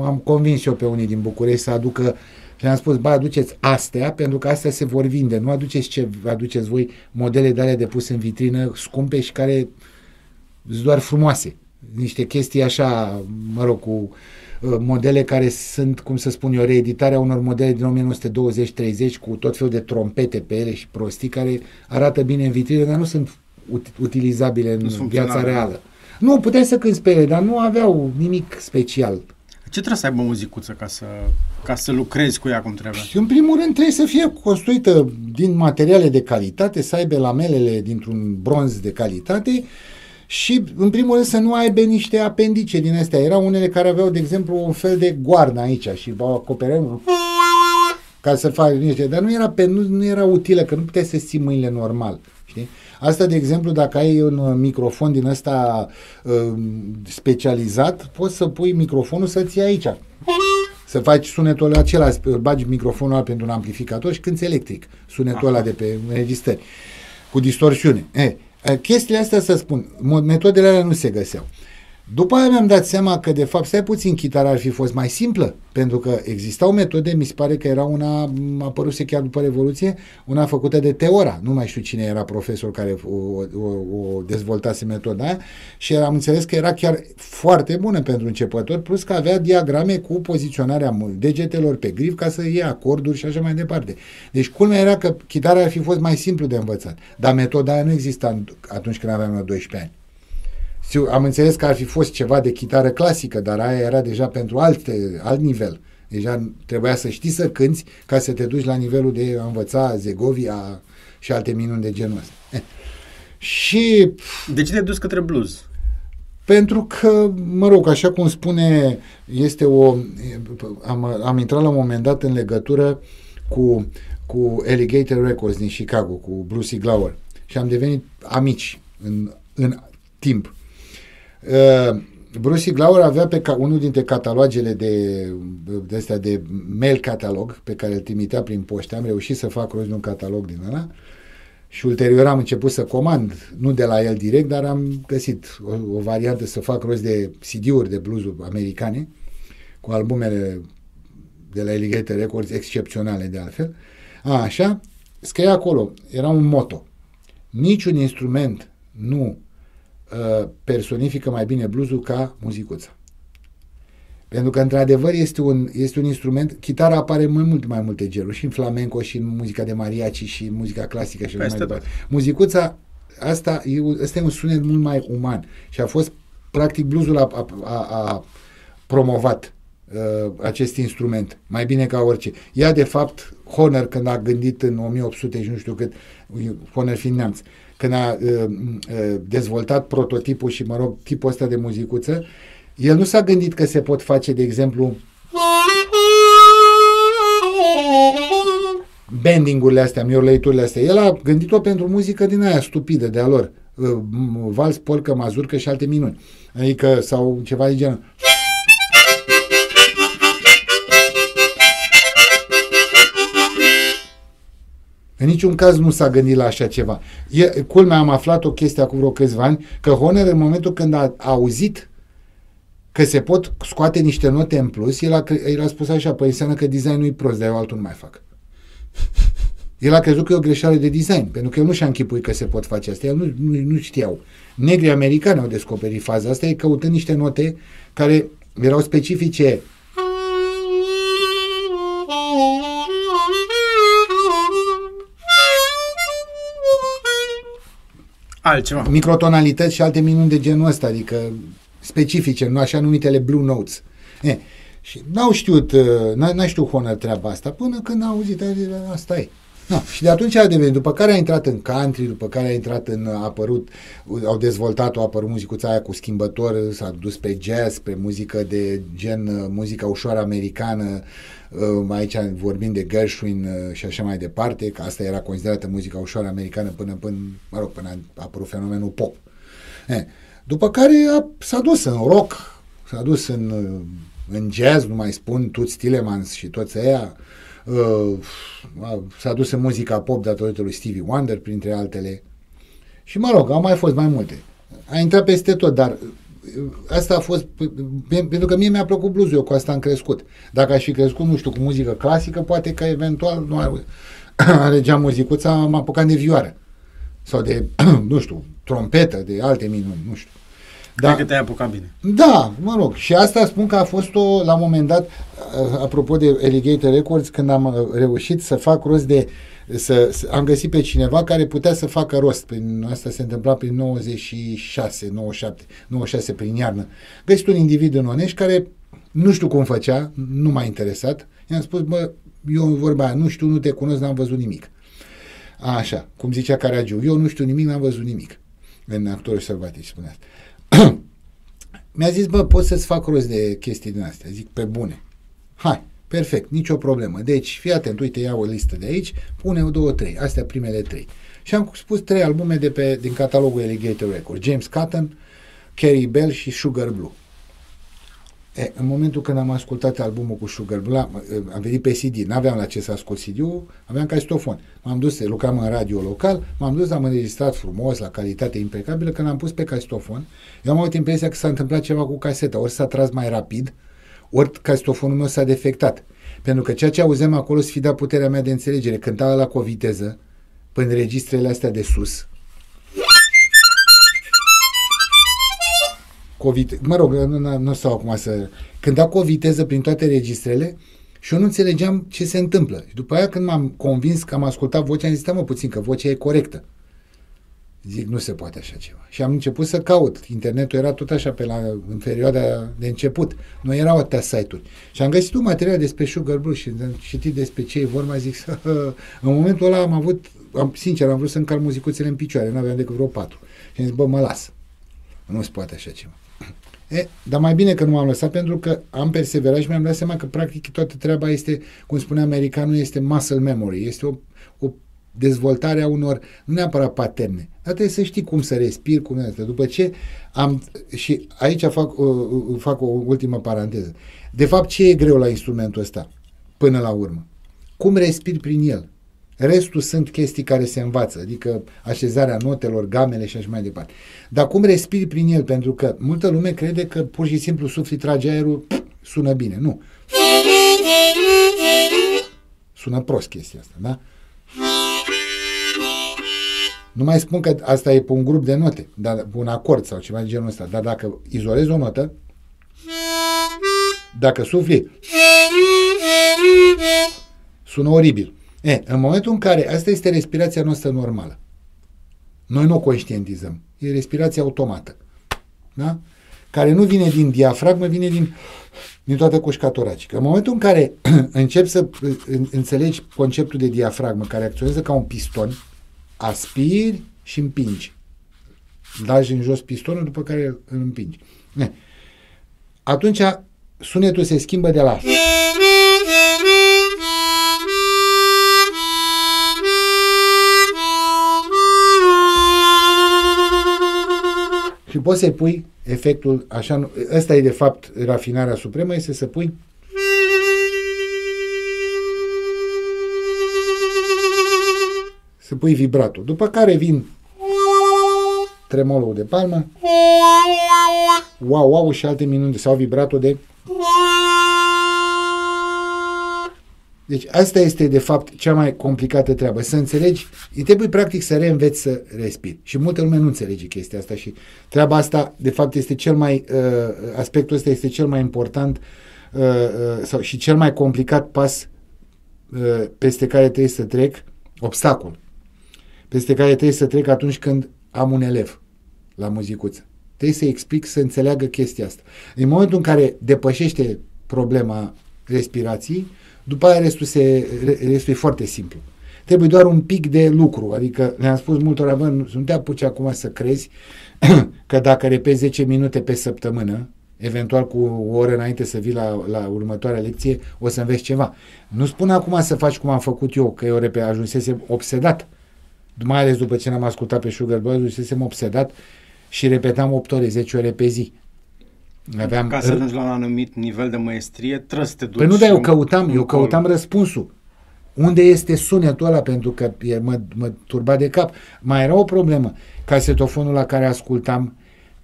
am convins eu pe unii din București să aducă și am spus, ba, aduceți astea, pentru că astea se vor vinde. Nu aduceți ce aduceți voi, modele de alea de pus în vitrină, scumpe și care sunt doar frumoase. Niște chestii așa, mă rog, cu uh, modele care sunt, cum să spun eu, reeditarea unor modele din 1920-30 cu tot felul de trompete pe ele și prostii care arată bine în vitrină, dar nu sunt ut- utilizabile în nu viața reală. Nu, puteai să cânti pe ele, dar nu aveau nimic special. Ce trebuie să aibă muzicuță ca să, ca să lucrezi cu ea cum trebuie? Și în primul rând trebuie să fie construită din materiale de calitate, să aibă lamelele dintr-un bronz de calitate și în primul rând să nu aibă niște apendice din astea. Erau unele care aveau, de exemplu, un fel de goarnă aici și vă acopeream ca să faci niște, dar nu era, pe, nu, nu era utilă, că nu puteai să ții mâinile normal. Știi? Asta, de exemplu, dacă ai un uh, microfon din ăsta uh, specializat, poți să pui microfonul să-ți iei aici. Să faci sunetul acela, bagi microfonul pentru un amplificator și cânti electric. Sunetul ăla de pe înregistrări. Cu distorsiune. Eh, chestiile astea, să spun, metodele alea nu se găseau. După aia mi-am dat seama că, de fapt, stai puțin, chitara ar fi fost mai simplă, pentru că existau metode, mi se pare că era una, a apăruse chiar după Revoluție, una făcută de Teora, nu mai știu cine era profesor care o, o, o dezvoltase metoda aia, și am înțeles că era chiar foarte bună pentru începători, plus că avea diagrame cu poziționarea degetelor pe grif ca să iei acorduri și așa mai departe. Deci culmea era că chitara ar fi fost mai simplu de învățat, dar metoda aia nu exista atunci când aveam 12 ani. Am înțeles că ar fi fost ceva de chitară clasică, dar aia era deja pentru alte, alt nivel. Deja trebuia să știi să cânți ca să te duci la nivelul de a învăța Zegovia și alte minuni de genul ăsta. Eh. Și... De ce te duci către blues? Pentru că, mă rog, așa cum spune, este o... Am, am intrat la un moment dat în legătură cu, cu Alligator Records din Chicago, cu Brucey Glauer și am devenit amici în, în timp. Uh, Bruce Glauer avea pe ca, unul dintre catalogele de, de, astea de mail catalog pe care îl trimitea prin poște. Am reușit să fac rost de un catalog din ăla și ulterior am început să comand, nu de la el direct, dar am găsit o, o variantă să fac rost de CD-uri de blues americane cu albumele de la Alligator Records excepționale de altfel. A, așa, scria acolo, era un moto. Niciun instrument nu uh, personifică mai bine bluesul ca muzicuța. Pentru că, într-adevăr, este un, este un instrument, chitara apare mai mult mai multe genuri, și în flamenco, și în muzica de mariachi, și în muzica clasică, și mai departe. Muzicuța, asta e, asta e un sunet mult mai uman și a fost, practic, bluesul a, a, a, a promovat uh, acest instrument, mai bine ca orice. Ea, de fapt, Honor, când a gândit în 1800 și nu știu cât, Honor fiind neamț, când a uh, uh, dezvoltat prototipul și, mă rog, tipul ăsta de muzicuță, el nu s-a gândit că se pot face, de exemplu, bending-urile astea, miorlăiturile astea. El a gândit-o pentru muzică din aia stupidă de a lor. Uh, vals, polcă, mazurcă și alte minuni. Adică, sau ceva de genul. În niciun caz nu s-a gândit la așa ceva. E, culmea, am aflat o chestie acum vreo câțiva ani, că Honor în momentul când a, a auzit că se pot scoate niște note în plus, el a, el a spus așa, păi înseamnă că designul e prost, dar eu altul nu mai fac. El a crezut că e o greșeală de design, pentru că el nu și-a închipuit că se pot face asta, el nu, nu, nu știau. Negrii americani au descoperit faza asta, e căutând niște note care erau specifice altceva. Microtonalități și alte minuni de genul ăsta, adică specifice, nu așa numitele Blue Notes. E, și n-au știut, uh, n-a știut Honor treaba asta până când au auzit, asta e. No, și de atunci a devenit, după care a intrat în country, după care a intrat în, a apărut, au dezvoltat, a apărut muzicuța aia cu schimbător, s-a dus pe jazz, pe muzică de gen, uh, muzica ușoară americană, uh, aici vorbim de Gershwin și așa mai departe, că asta era considerată muzica ușoară americană până, până mă rog, până a apărut fenomenul pop. E, după care a, s-a dus în rock, s-a dus în, în jazz, nu mai spun, toți Tillemans și toți ăia, uh, s-a dus în muzica pop datorită lui Stevie Wonder, printre altele. Și mă rog, au mai fost mai multe. A intrat peste tot, dar uh, asta a fost, pentru că mie mi-a plăcut blues, eu cu asta am crescut. Dacă aș fi crescut, nu știu, cu muzică clasică, poate că eventual nu alegeam muzicuța, m-am apucat de vioară. Sau de, nu știu, trompetă, de alte minuni, nu știu. Da. Cred că te-ai apucat bine. Da, mă rog. Și asta spun că a fost o, la un moment dat, apropo de Alligator Records, când am uh, reușit să fac rost de să, să, am găsit pe cineva care putea să facă rost. Prin, asta se întâmpla prin 96, 97, 96 prin iarnă. Găsit un individ în Onești care nu știu cum făcea, nu m-a interesat. I-am spus, bă, eu vorba aia, nu știu, nu te cunosc, n-am văzut nimic. Așa, cum zicea Caragiu, eu nu știu nimic, n-am văzut nimic. În actorul sălbatic spunea asta. Mi-a zis, bă, pot să-ți fac rost de chestii din astea. Zic, pe bune. Hai, perfect, nicio problemă. Deci, fii atent, uite, iau o listă de aici, pune o, două, trei. Astea primele trei. Și am spus trei albume de pe, din catalogul Alligator Records. James Cotton, Carrie Bell și Sugar Blue. E, în momentul când am ascultat albumul cu Sugar Blue, am, am venit pe CD, n-aveam la ce să ascult CD-ul, aveam castofon. M-am dus, lucram în radio local, m-am dus, am înregistrat frumos, la calitate impecabilă, când am pus pe castofon, eu am avut impresia că s-a întâmplat ceva cu caseta, ori s-a tras mai rapid, ori castofonul meu s-a defectat. Pentru că ceea ce auzeam acolo sfida puterea mea de înțelegere. Cânta la cu o viteză, până registrele astea de sus, cu o viteză, mă rog, nu, nu, nu stau acum să... Cânta cu o viteză prin toate registrele și eu nu înțelegeam ce se întâmplă. Și după aia când m-am convins că am ascultat vocea, am zis, mă puțin, că vocea e corectă. Zic, nu se poate așa ceva. Și am început să caut. Internetul era tot așa pe la, în perioada de început. Nu erau atâtea site-uri. Și am găsit un material despre Sugar Blue și am citit despre ce e vorba. Zic, în momentul ăla am avut, am, sincer, am vrut să încal muzicuțele în picioare. Nu aveam decât vreo patru. Și am zis, bă, mă las. Nu se poate așa ceva. E, dar mai bine că nu m-am lăsat pentru că am perseverat și mi-am dat seama că practic toată treaba este, cum spune americanul, este muscle memory, este o, o dezvoltare a unor, nu neapărat paterne, dar trebuie să știi cum să respiri, cum să După ce am, și aici fac, uh, fac o ultimă paranteză. De fapt, ce e greu la instrumentul ăsta, până la urmă? Cum respiri prin el? Restul sunt chestii care se învață, adică așezarea notelor, gamele și așa mai departe. Dar cum respiri prin el? Pentru că multă lume crede că pur și simplu sufli, trage aerul, sună bine. Nu. Sună prost chestia asta, da? Nu mai spun că asta e pe un grup de note, dar pe un acord sau ceva de genul ăsta. Dar dacă izolezi o notă, dacă sufli, sună oribil. E, în momentul în care, asta este respirația noastră normală. Noi nu o conștientizăm. E respirația automată. Da? Care nu vine din diafragmă, vine din, din toată cușca toracică. În momentul în care începi să înțelegi conceptul de diafragmă, care acționează ca un piston, aspiri și împingi. Dagi în jos pistonul, după care îl împingi. E. Atunci sunetul se schimbă de la Și poți să-i pui efectul așa, ăsta e de fapt rafinarea supremă, este să pui să pui vibratul. După care vin tremolul de palmă, wow, wow și alte minuni sau vibratul de deci asta este de fapt cea mai complicată treabă, să înțelegi, îi trebuie practic să reînveți să respiri. Și multă lume nu înțelege chestia asta și treaba asta de fapt este cel mai, uh, aspectul ăsta este cel mai important uh, uh, sau, și cel mai complicat pas uh, peste care trebuie să trec, obstacol, peste care trebuie să trec atunci când am un elev la muzicuță. Trebuie să explic să înțeleagă chestia asta. În momentul în care depășește problema respirației, după aia restul, se, restul e foarte simplu. Trebuie doar un pic de lucru, adică le-am spus multora, bă, nu te apuci acum să crezi că dacă repezi 10 minute pe săptămână, eventual cu o oră înainte să vii la, la următoarea lecție, o să înveți ceva. Nu spun acum să faci cum am făcut eu, că eu repe ajunsesem obsedat, mai ales după ce n-am ascultat pe Sugar Boy, ajunsesem obsedat și repetam 8 ore, 10 ore pe zi. Aveam... Ca să ajungi la un anumit nivel de maestrie, trebuie să te duci. Păi nu, dar eu căutam, eu căutam răspunsul. Unde este sunetul ăla? Pentru că mă, mă turba de cap. Mai era o problemă. Casetofonul la care ascultam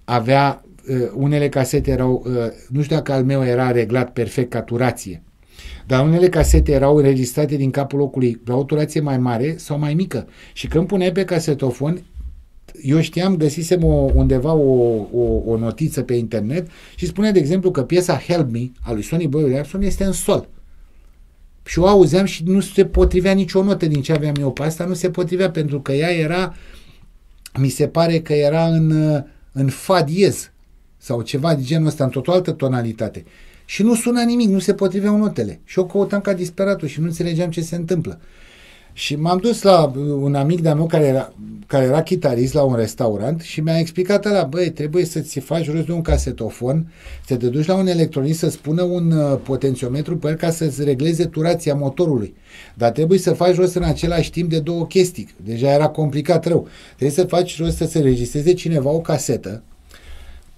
avea, uh, unele casete erau, uh, nu știu dacă al meu era reglat perfect ca turație, dar unele casete erau înregistrate din capul locului la o turație mai mare sau mai mică. Și când puneai pe casetofon, eu știam, găsisem o, undeva o, o, o notiță pe internet și spune, de exemplu, că piesa Help Me a lui Sonny Boy Williamson este în sol. Și o auzeam și nu se potrivea nicio notă din ce aveam eu pe asta, nu se potrivea pentru că ea era, mi se pare că era în, în fa diez sau ceva de genul ăsta, într-o altă tonalitate. Și nu suna nimic, nu se potriveau notele. Și eu căutam ca disperatul și nu înțelegeam ce se întâmplă. Și m-am dus la un amic de-a meu care era, care era chitarist la un restaurant și mi-a explicat la băi, trebuie să-ți faci rost de un casetofon, să te duci la un electronist să spună un uh, potențiometru pe el ca să-ți regleze turația motorului. Dar trebuie să faci rost în același timp de două chestii. Deja era complicat rău. Trebuie să faci rost să se registreze cineva o casetă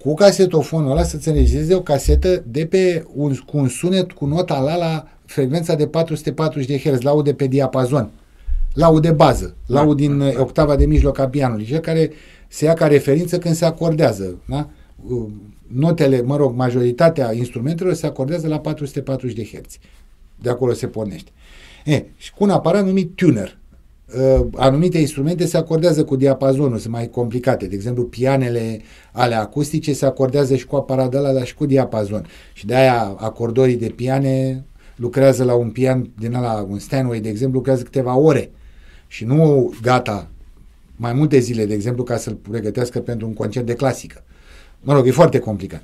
cu casetofonul ăla să-ți înregistreze o casetă de pe un, cu un sunet cu nota la la frecvența de 440 de Hz, laude pe diapazon laud de bază, laud din da, da. octava de mijloc a pianului, cel care se ia ca referință când se acordează. Da? Uh, notele, mă rog, majoritatea instrumentelor se acordează la 440 de Hz. De acolo se pornește. E, și cu un aparat numit tuner. Uh, anumite instrumente se acordează cu diapazonul, sunt mai complicate. De exemplu, pianele ale acustice se acordează și cu aparat ăla, dar și cu diapazon. Și de aia acordorii de piane lucrează la un pian din ala, un Steinway, de exemplu, lucrează câteva ore și nu gata mai multe zile, de exemplu, ca să-l pregătească pentru un concert de clasică. Mă rog, e foarte complicat.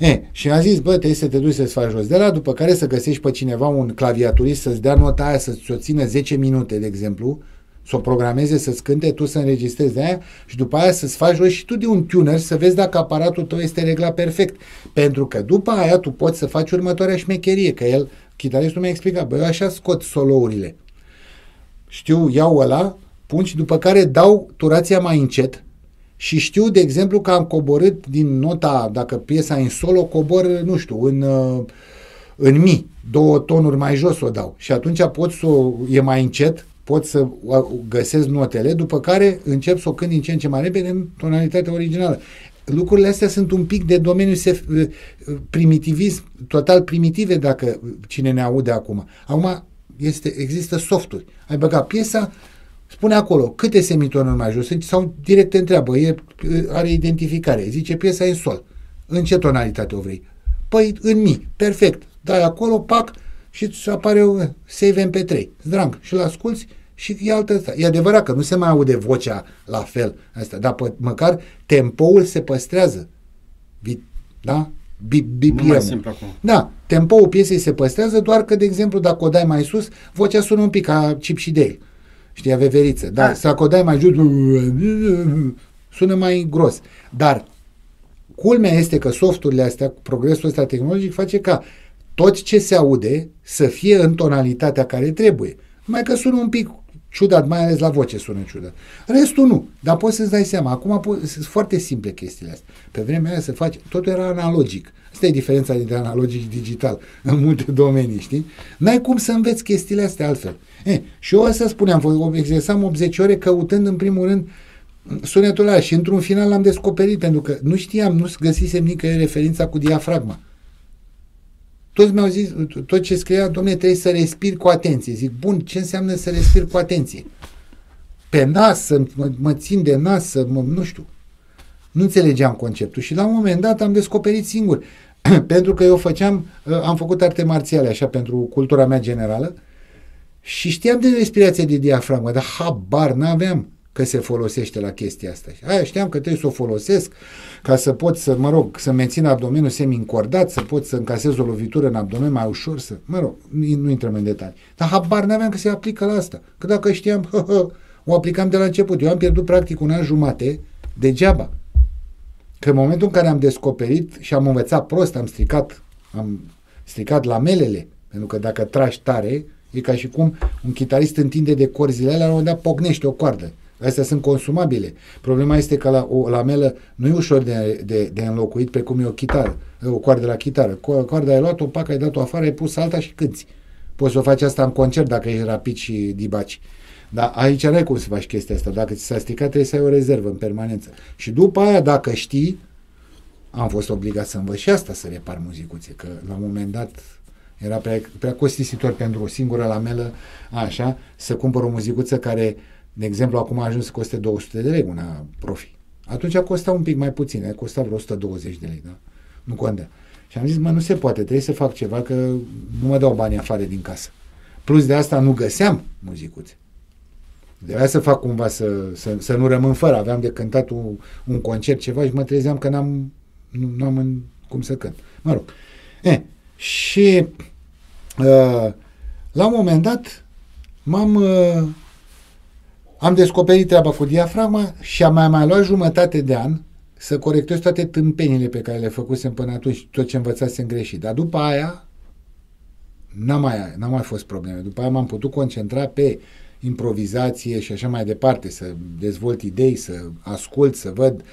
E, și am zis, bă, trebuie să te duci să-ți faci jos de la, după care să găsești pe cineva, un claviaturist, să-ți dea nota aia, să-ți o țină 10 minute, de exemplu, să o programeze să-ți cânte, tu să înregistrezi de aia și după aia să-ți faci rost și tu de un tuner să vezi dacă aparatul tău este reglat perfect. Pentru că după aia tu poți să faci următoarea șmecherie, că el, chitaristul mi-a explicat, băi, eu așa scot solourile. Știu, iau ăla, pun și după care dau turația mai încet și știu, de exemplu, că am coborât din nota, dacă piesa în solo, cobor, nu știu, în, uh, în mi, două tonuri mai jos o dau. Și atunci pot să o, e mai încet, pot să găsesc notele, după care încep să o cânt din ce în ce mai repede în tonalitatea originală. Lucrurile astea sunt un pic de domeniu sef, uh, primitivism, total primitive dacă cine ne aude acum. Acum este, există softuri. Ai băgat piesa, spune acolo câte semitonuri mai jos sau direct te întreabă, e, are identificare, zice piesa e în sol. În ce tonalitate o vrei? Păi în mi, perfect. Dai acolo, pac, și îți apare save MP3, zdranc, și l asculti și e altă asta. E adevărat că nu se mai aude vocea la fel, asta, dar pă, măcar tempoul se păstrează. Da? BPM. mai simplu acum. Da, tempoul piesei se păstrează, doar că, de exemplu, dacă o dai mai sus, vocea sună un pic ca Chip și Dale. Știi, veveriță. Dar da. dacă o dai mai jos, sună mai gros. Dar culmea este că softurile astea, progresul ăsta tehnologic face ca tot ce se aude să fie în tonalitatea care trebuie. Mai că sună un pic ciudat, mai ales la voce sună ciudat. Restul nu, dar poți să-ți dai seama. Acum sunt foarte simple chestiile astea. Pe vremea aia să faci, totul era analogic. Asta e diferența dintre analogic și digital în multe domenii, știi? N-ai cum să înveți chestiile astea altfel. E, și eu asta spuneam, exersam 80 ore căutând în primul rând sunetul ăla și într-un final l-am descoperit pentru că nu știam, nu găsisem nicăieri referința cu diafragma. Toți mi-au zis, tot ce scria, domne, trebuie să respiri cu atenție. Zic, bun, ce înseamnă să respiri cu atenție? Pe nas, să mă, mă țin de nas, să mă, nu știu. Nu înțelegeam conceptul și la un moment dat am descoperit singur. pentru că eu făceam, uh, am făcut arte marțiale așa pentru cultura mea generală și știam de respirația de diafragmă, dar habar n-aveam că se folosește la chestia asta. Aia știam că trebuie să o folosesc ca să pot să, mă rog, să mențin abdomenul semi-încordat, să pot să încasez o lovitură în abdomen mai ușor, să, mă rog, nu, nu intrăm în detalii. Dar habar n-aveam că se aplică la asta. Că dacă știam, hă, hă, o aplicam de la început. Eu am pierdut practic un an jumate degeaba. Că în momentul în care am descoperit și am învățat prost, am stricat, am stricat lamelele, pentru că dacă tragi tare, e ca și cum un chitarist întinde de corzile alea, la un moment dat pocnește o coardă. Astea sunt consumabile. Problema este că la o lamelă nu e ușor de, de, de înlocuit pe cum e o chitară, o coardă la chitară. Coarda ai luat-o, pac, ai dat-o afară, ai pus alta și cânti. Poți să o faci asta în concert dacă ești rapid și dibaci. Dar aici nu ai cum să faci chestia asta. Dacă ți s-a stricat, trebuie să ai o rezervă în permanență. Și după aia, dacă știi, am fost obligat să învăț și asta să repar muzicuțe, că la un moment dat era prea, prea costisitor pentru o singură lamelă, așa, să cumpăr o muzicuță care de exemplu, acum a ajuns să coste 200 de lei una profi. Atunci a costat un pic mai puțin, a costat vreo 120 de lei, da? Nu contează. Și am zis, mă, nu se poate, trebuie să fac ceva, că nu mă dau bani afară din casă. Plus de asta nu găseam muzicuțe. De să fac cumva să, să, să nu rămân fără. Aveam de cântat un, un concert, ceva și mă trezeam că n-am, nu, nu am în, cum să cânt. Mă rog. E, și uh, la un moment dat m-am uh, am descoperit treaba cu diafragma și am mai, mai luat jumătate de an să corectez toate tâmpenile pe care le făcusem până atunci, tot ce învățasem greșit. Dar după aia, n-a mai, n-a mai fost probleme. După aia m-am putut concentra pe improvizație și așa mai departe, să dezvolt idei, să ascult, să văd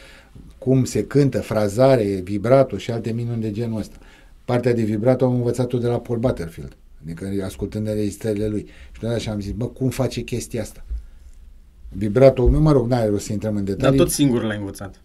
cum se cântă, frazare, vibrato și alte minuni de genul ăsta. Partea de vibrato am învățat-o de la Paul Butterfield, adică ascultând de registrările lui. Și de așa am zis, bă, cum face chestia asta? vibratul meu, mă rog, n-are rost să intrăm în detalii. Dar tot singur l-ai învățat.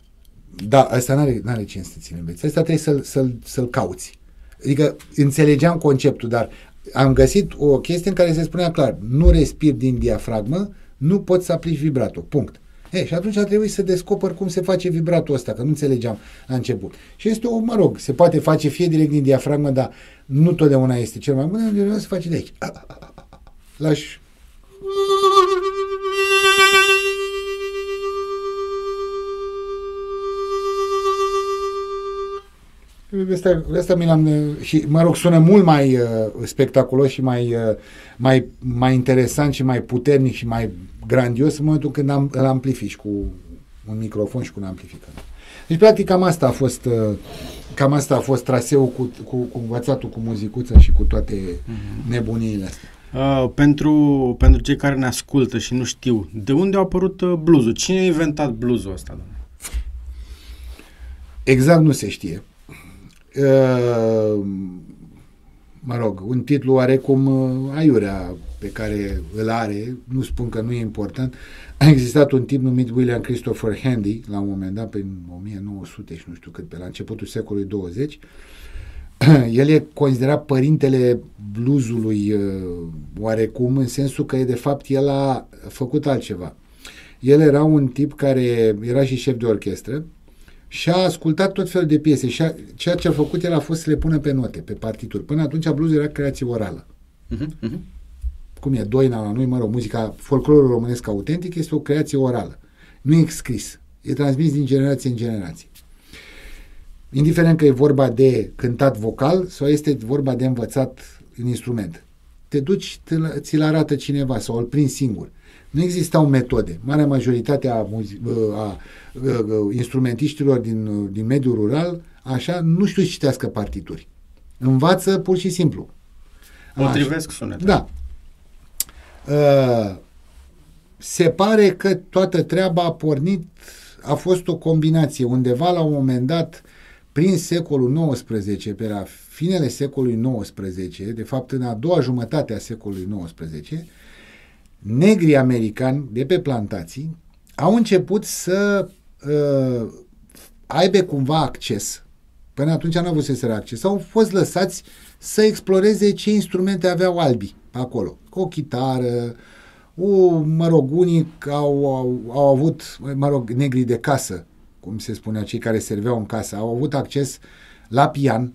Da, asta n-are, n-are cine să ține înveți. Asta trebuie să-l, să-l, să-l cauți. Adică înțelegeam conceptul, dar am găsit o chestie în care se spunea clar, nu respiri din diafragmă, nu poți să aplici vibratul. Punct. E, și atunci a trebuit să descoper cum se face vibratul ăsta, că nu înțelegeam la început. Și este o, mă rog, se poate face fie direct din diafragmă, dar nu totdeauna este cel mai bun, se face de aici. Lași asta, asta mi l-am... Și, mă rog, sună mult mai uh, spectaculos și mai, uh, mai, mai interesant și mai puternic și mai grandios în momentul când am, îl amplifici cu un microfon și cu un amplificator. Deci, practic, cam asta a fost, uh, cam asta a fost traseul cu, cu, cu învățatul, cu muzicuța și cu toate mm-hmm. nebuniile astea. Uh, pentru, pentru cei care ne ascultă și nu știu, de unde a apărut uh, bluzul? Cine a inventat bluzul ăsta? Doamne? Exact nu se știe. Uh, mă rog, un titlu oarecum uh, aiurea pe care îl are, nu spun că nu e important, a existat un tip numit William Christopher Handy, la un moment dat, prin 1900 și nu știu cât, pe la începutul secolului 20, el e considerat părintele bluesului uh, oarecum, în sensul că de fapt el a făcut altceva. El era un tip care era și șef de orchestră și a ascultat tot felul de piese și a, ceea ce a făcut el a fost să le pună pe note, pe partituri. Până atunci blues era creație orală. Uh-huh, uh-huh. Cum e Doina la noi, mă rog, muzica, folclorul românesc autentic este o creație orală. Nu e scris. E transmis din generație în generație. Indiferent că e vorba de cântat vocal sau este vorba de învățat în instrument. Te duci, ți-l arată cineva sau îl prinzi singur. Nu existau metode. Marea majoritate a, a, a, a instrumentiștilor din, din mediul rural, așa, nu știu să citească partituri. Învață pur și simplu. Potrivesc sunetul. Da. Uh, se pare că toată treaba a pornit, a fost o combinație. Undeva la un moment dat, prin secolul XIX, pe la finele secolului XIX, de fapt în a doua jumătate a secolului XIX, negrii americani de pe plantații au început să uh, aibă cumva acces. Până atunci nu avut să acces. Au fost lăsați să exploreze ce instrumente aveau albi acolo. O chitară, o, mă rog, unii au, au, au avut, mă rog, negri de casă, cum se spunea, cei care serveau în casă, au avut acces la pian.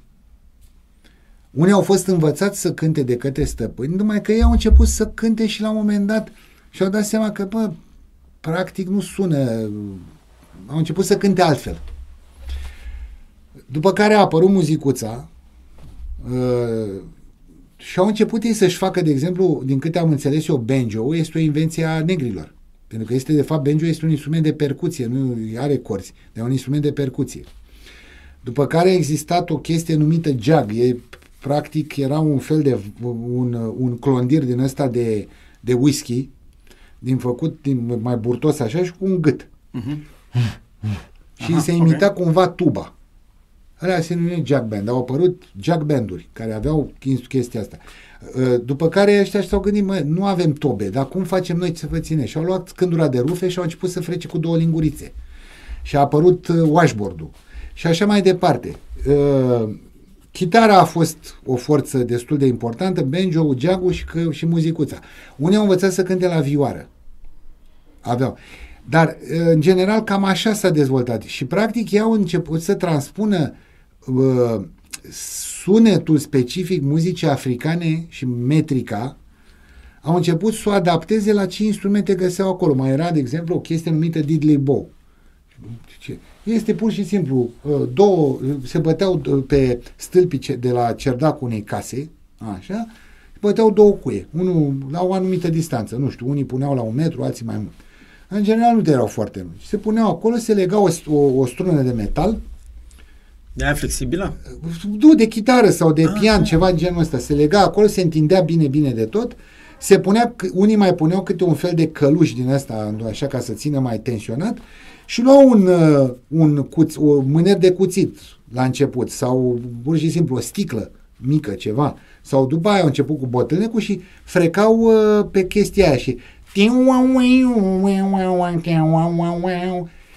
Unii au fost învățați să cânte de către stăpâni, numai că ei au început să cânte și la un moment dat și au dat seama că, bă, practic nu sună, au început să cânte altfel. După care a apărut muzicuța uh, și au început ei să-și facă, de exemplu, din câte am înțeles eu, banjo este o invenție a negrilor. Pentru că este, de fapt, banjo este un instrument de percuție, nu are corzi, dar un instrument de percuție. După care a existat o chestie numită jug. E, practic, era un fel de, un, un clondir din ăsta de, de whisky, din făcut, din mai burtos așa și cu un gât. Uh-huh. și Aha, se imita okay. cumva tuba. Alea se numesc jack band. Au apărut jack banduri care aveau chestia asta. Uh, după care ăștia s-au gândit, mă, nu avem tobe, dar cum facem noi să vă ține? Și au luat scândura de rufe și au început să frece cu două lingurițe. Și a apărut uh, washboard-ul. Și așa mai departe. Uh, chitara a fost o forță destul de importantă, banjo, geagul și, că, și muzicuța. Unii au învățat să cânte la vioară. Aveau. Dar, în general, cam așa s-a dezvoltat. Și, practic, ei au început să transpună uh, sunetul specific muzicii africane și metrica, au început să o adapteze la ce instrumente găseau acolo. Mai era, de exemplu, o chestie numită diddley bow. Este pur și simplu, uh, două, se băteau uh, pe stâlpice de la cerdacul unei case, așa, băteau două cuie, unul la o anumită distanță, nu știu, unii puneau la un metru, alții mai mult. În general nu erau foarte lungi. Se puneau acolo, se legau o, o, o strună de metal, de aia flexibilă? Du, de chitară sau de ah, pian, ah. ceva în genul ăsta. Se lega acolo, se întindea bine, bine de tot. Se punea, unii mai puneau câte un fel de căluș din asta, așa ca să țină mai tensionat și luau un, uh, un cuț, o mâner de cuțit la început sau pur și simplu o sticlă mică, ceva. Sau după aia au început cu bătrânecul și frecau uh, pe chestia aia și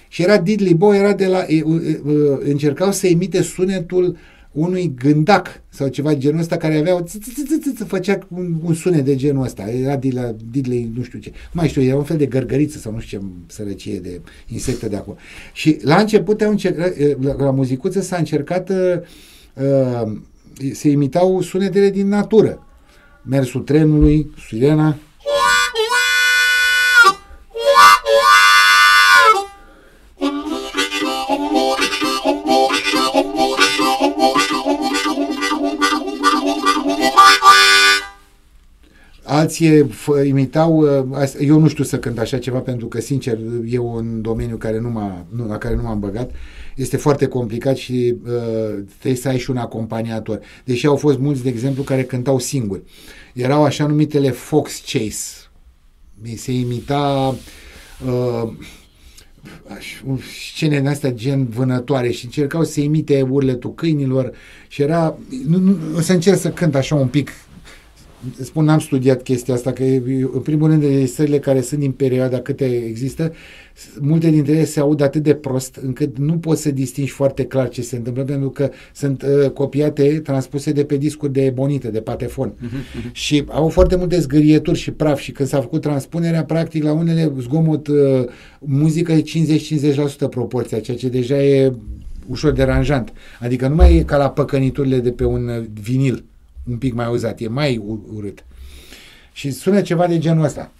și era Diddley Boy, era de la, încercau să imite sunetul unui gândac sau ceva genul ăsta care avea făcea un, un sunet de genul ăsta. Era de la Diddley, nu știu ce. Nu mai știu, era un fel de gărgăriță sau nu știu ce sărăcie de insectă de acolo. Și la început au încercat, la, la muzicuță s-a încercat uh, se imitau sunetele din natură. Mersul trenului, sirena, imitație, f- imitau, uh, as- eu nu știu să cânt așa ceva pentru că, sincer, e un domeniu care nu m-a, nu, la care nu m-am băgat. Este foarte complicat și uh, trebuie să ai și un acompaniator. Deși au fost mulți, de exemplu, care cântau singuri. Erau așa numitele Fox Chase. Mi se imita uh, aș- scene din astea gen vânătoare și încercau să imite urletul câinilor și era, nu, nu, o să încerc să cânt așa un pic spun, n-am studiat chestia asta, că e- în primul rând registrările care sunt din perioada câte există, s- multe dintre ele se aud atât de prost încât nu poți să distingi foarte clar ce se întâmplă, pentru că sunt uh, copiate, transpuse de pe discuri de ebonită, de patefon. Și au foarte multe zgârieturi și praf și când s-a făcut transpunerea, practic la unele zgomot, uh, muzică e 50-50% proporția, ceea ce deja e ușor deranjant. Adică nu mai e ca la păcăniturile de pe un uh, vinil un pic mai uzat, e mai u- urât. Și sună ceva de genul ăsta.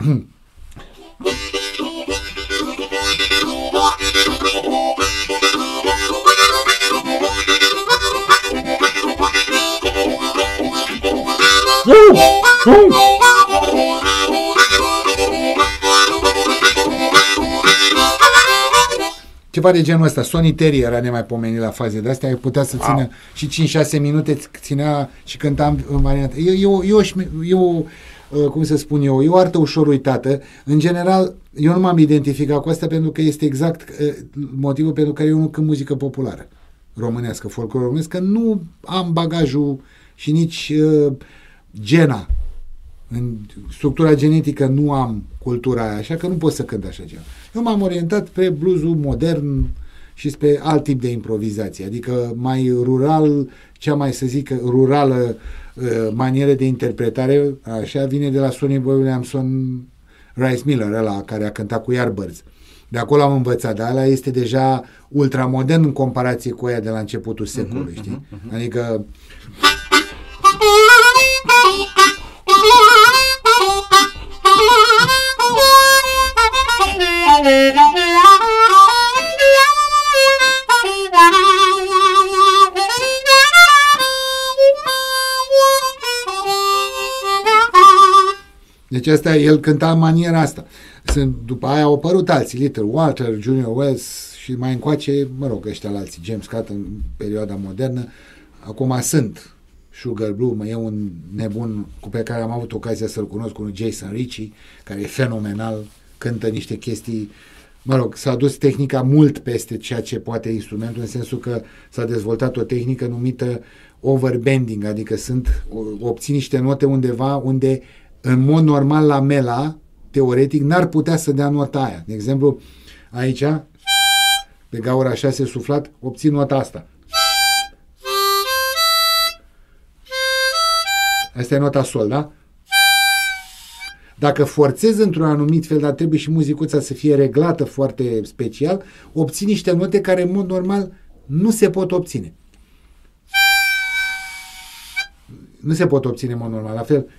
Ceva de genul ăsta. Sonny Terry era nemaipomenit la faze de astea, putea să țină și 5-6 minute ținea și cânta în variantă. E, e, o, e, o, șme- e o, uh, cum să spun eu, e o artă ușor uitată. În general, eu nu m-am identificat cu asta pentru că este exact uh, motivul pentru care eu nu cânt muzică populară românească, folclor românesc, că nu am bagajul și nici uh, gena în structura genetică nu am cultura aia, așa că nu pot să cânt așa ceva. Eu m-am orientat pe bluesul modern și spre alt tip de improvizație, adică mai rural, cea mai, să zic, rurală uh, manieră de interpretare, așa, vine de la Sonny Boy Williamson Rice Miller, ăla care a cântat cu Yardbirds. De acolo am învățat, dar ăla este deja ultramodern în comparație cu aia de la începutul secolului, știi? Adică Deci asta, el cânta în maniera asta. Sunt, după aia au apărut alții, Little Walter, Junior Wells și mai încoace, mă rog, ăștia la alții, James Scott în perioada modernă. Acum sunt Sugar Blue, mă e un nebun cu pe care am avut ocazia să-l cunosc, cu Jason Ricci, care e fenomenal, cântă niște chestii Mă rog, s-a dus tehnica mult peste ceea ce poate instrumentul, în sensul că s-a dezvoltat o tehnică numită overbending, adică sunt, obții niște note undeva unde în mod normal la mela, teoretic, n-ar putea să dea nota aia. De exemplu, aici, pe gaura 6 suflat, obții nota asta. Asta e nota sol, da? Dacă forțezi într-un anumit fel, dar trebuie și muzicuța să fie reglată foarte special, obții niște note care în mod normal nu se pot obține. Nu se pot obține în mod normal. La fel,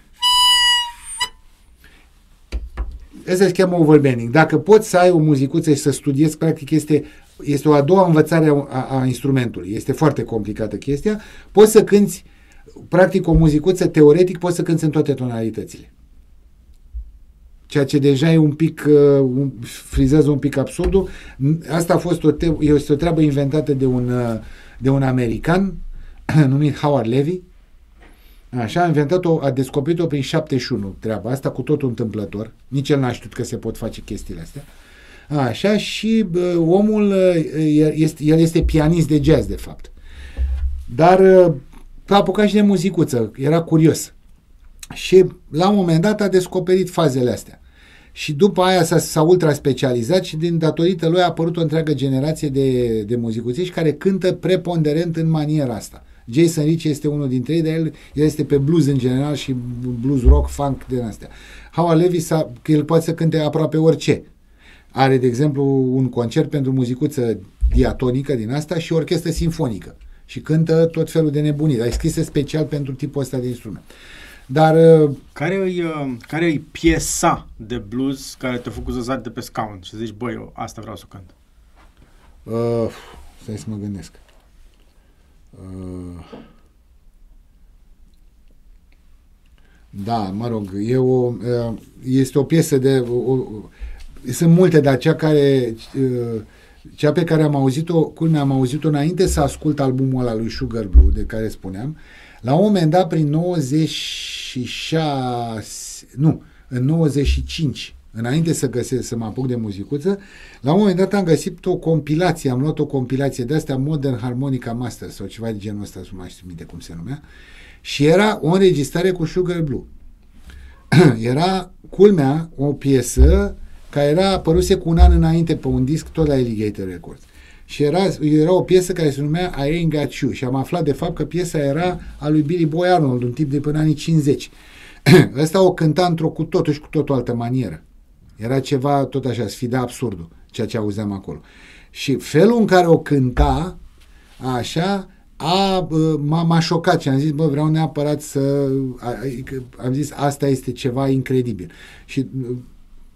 Asta se cheamă overbending. Dacă poți să ai o muzicuță și să studiezi, practic este, este o a doua învățare a, a, a instrumentului. Este foarte complicată chestia. Poți să cânti, practic, o muzicuță teoretic, poți să cânti în toate tonalitățile. Ceea ce deja e un pic, uh, un, frizează un pic absurdul. Asta a fost o, te- este o treabă inventată de un, uh, de un american numit Howard Levy, Așa, a inventat-o, a descoperit-o prin 71 treaba asta, cu totul întâmplător. Nici el n-a știut că se pot face chestiile astea. Așa, și uh, omul, uh, este, el este pianist de jazz, de fapt. Dar uh, a apucat și de muzicuță, era curios. Și la un moment dat a descoperit fazele astea. Și după aia s-a, s-a ultra specializat și din datorită lui a apărut o întreagă generație de, de muzicuțiști care cântă preponderent în maniera asta. Jason Ricci este unul dintre ei, dar el, el este pe blues în general și blues rock, funk din astea. Howard Levy, s-a, că el poate să cânte aproape orice. Are, de exemplu, un concert pentru muzicuță diatonică din asta și orchestră sinfonică. Și cântă tot felul de nebunii, dar e scrisă special pentru tipul ăsta de instrument. Dar... Care e, care e piesa de blues care te-a făcut să sari de pe scaun și zici, băi, eu asta vreau să cânt? Uh, stai să mă gândesc. Uh, Da, mă rog, e o, este o piesă de... O, sunt multe, dar cea care... Cea pe care am auzit-o, culmea, am auzit-o înainte să ascult albumul ăla lui Sugar Blue, de care spuneam. La un moment dat, prin 96... Nu, în 95, înainte să găsesc, să mă apuc de muzicuță, la un moment dat am găsit o compilație, am luat o compilație de astea Modern Harmonica Master sau ceva de genul ăsta, nu mai știu minte cum se numea, și era o înregistrare cu Sugar Blue. era, culmea, o piesă care era apăruse cu un an înainte pe un disc tot la Alligator Records. Și era, era o piesă care se numea I Ain't Got You și am aflat de fapt că piesa era a lui Billy Boy Arnold, un tip de până anii 50. Ăsta o cânta într-o cu totul și cu totul altă manieră. Era ceva tot așa, sfida absurdul, ceea ce auzeam acolo. Și felul în care o cânta, așa, a, m-a, m-a șocat și am zis, bă, vreau neapărat să... Am zis, asta este ceva incredibil. Și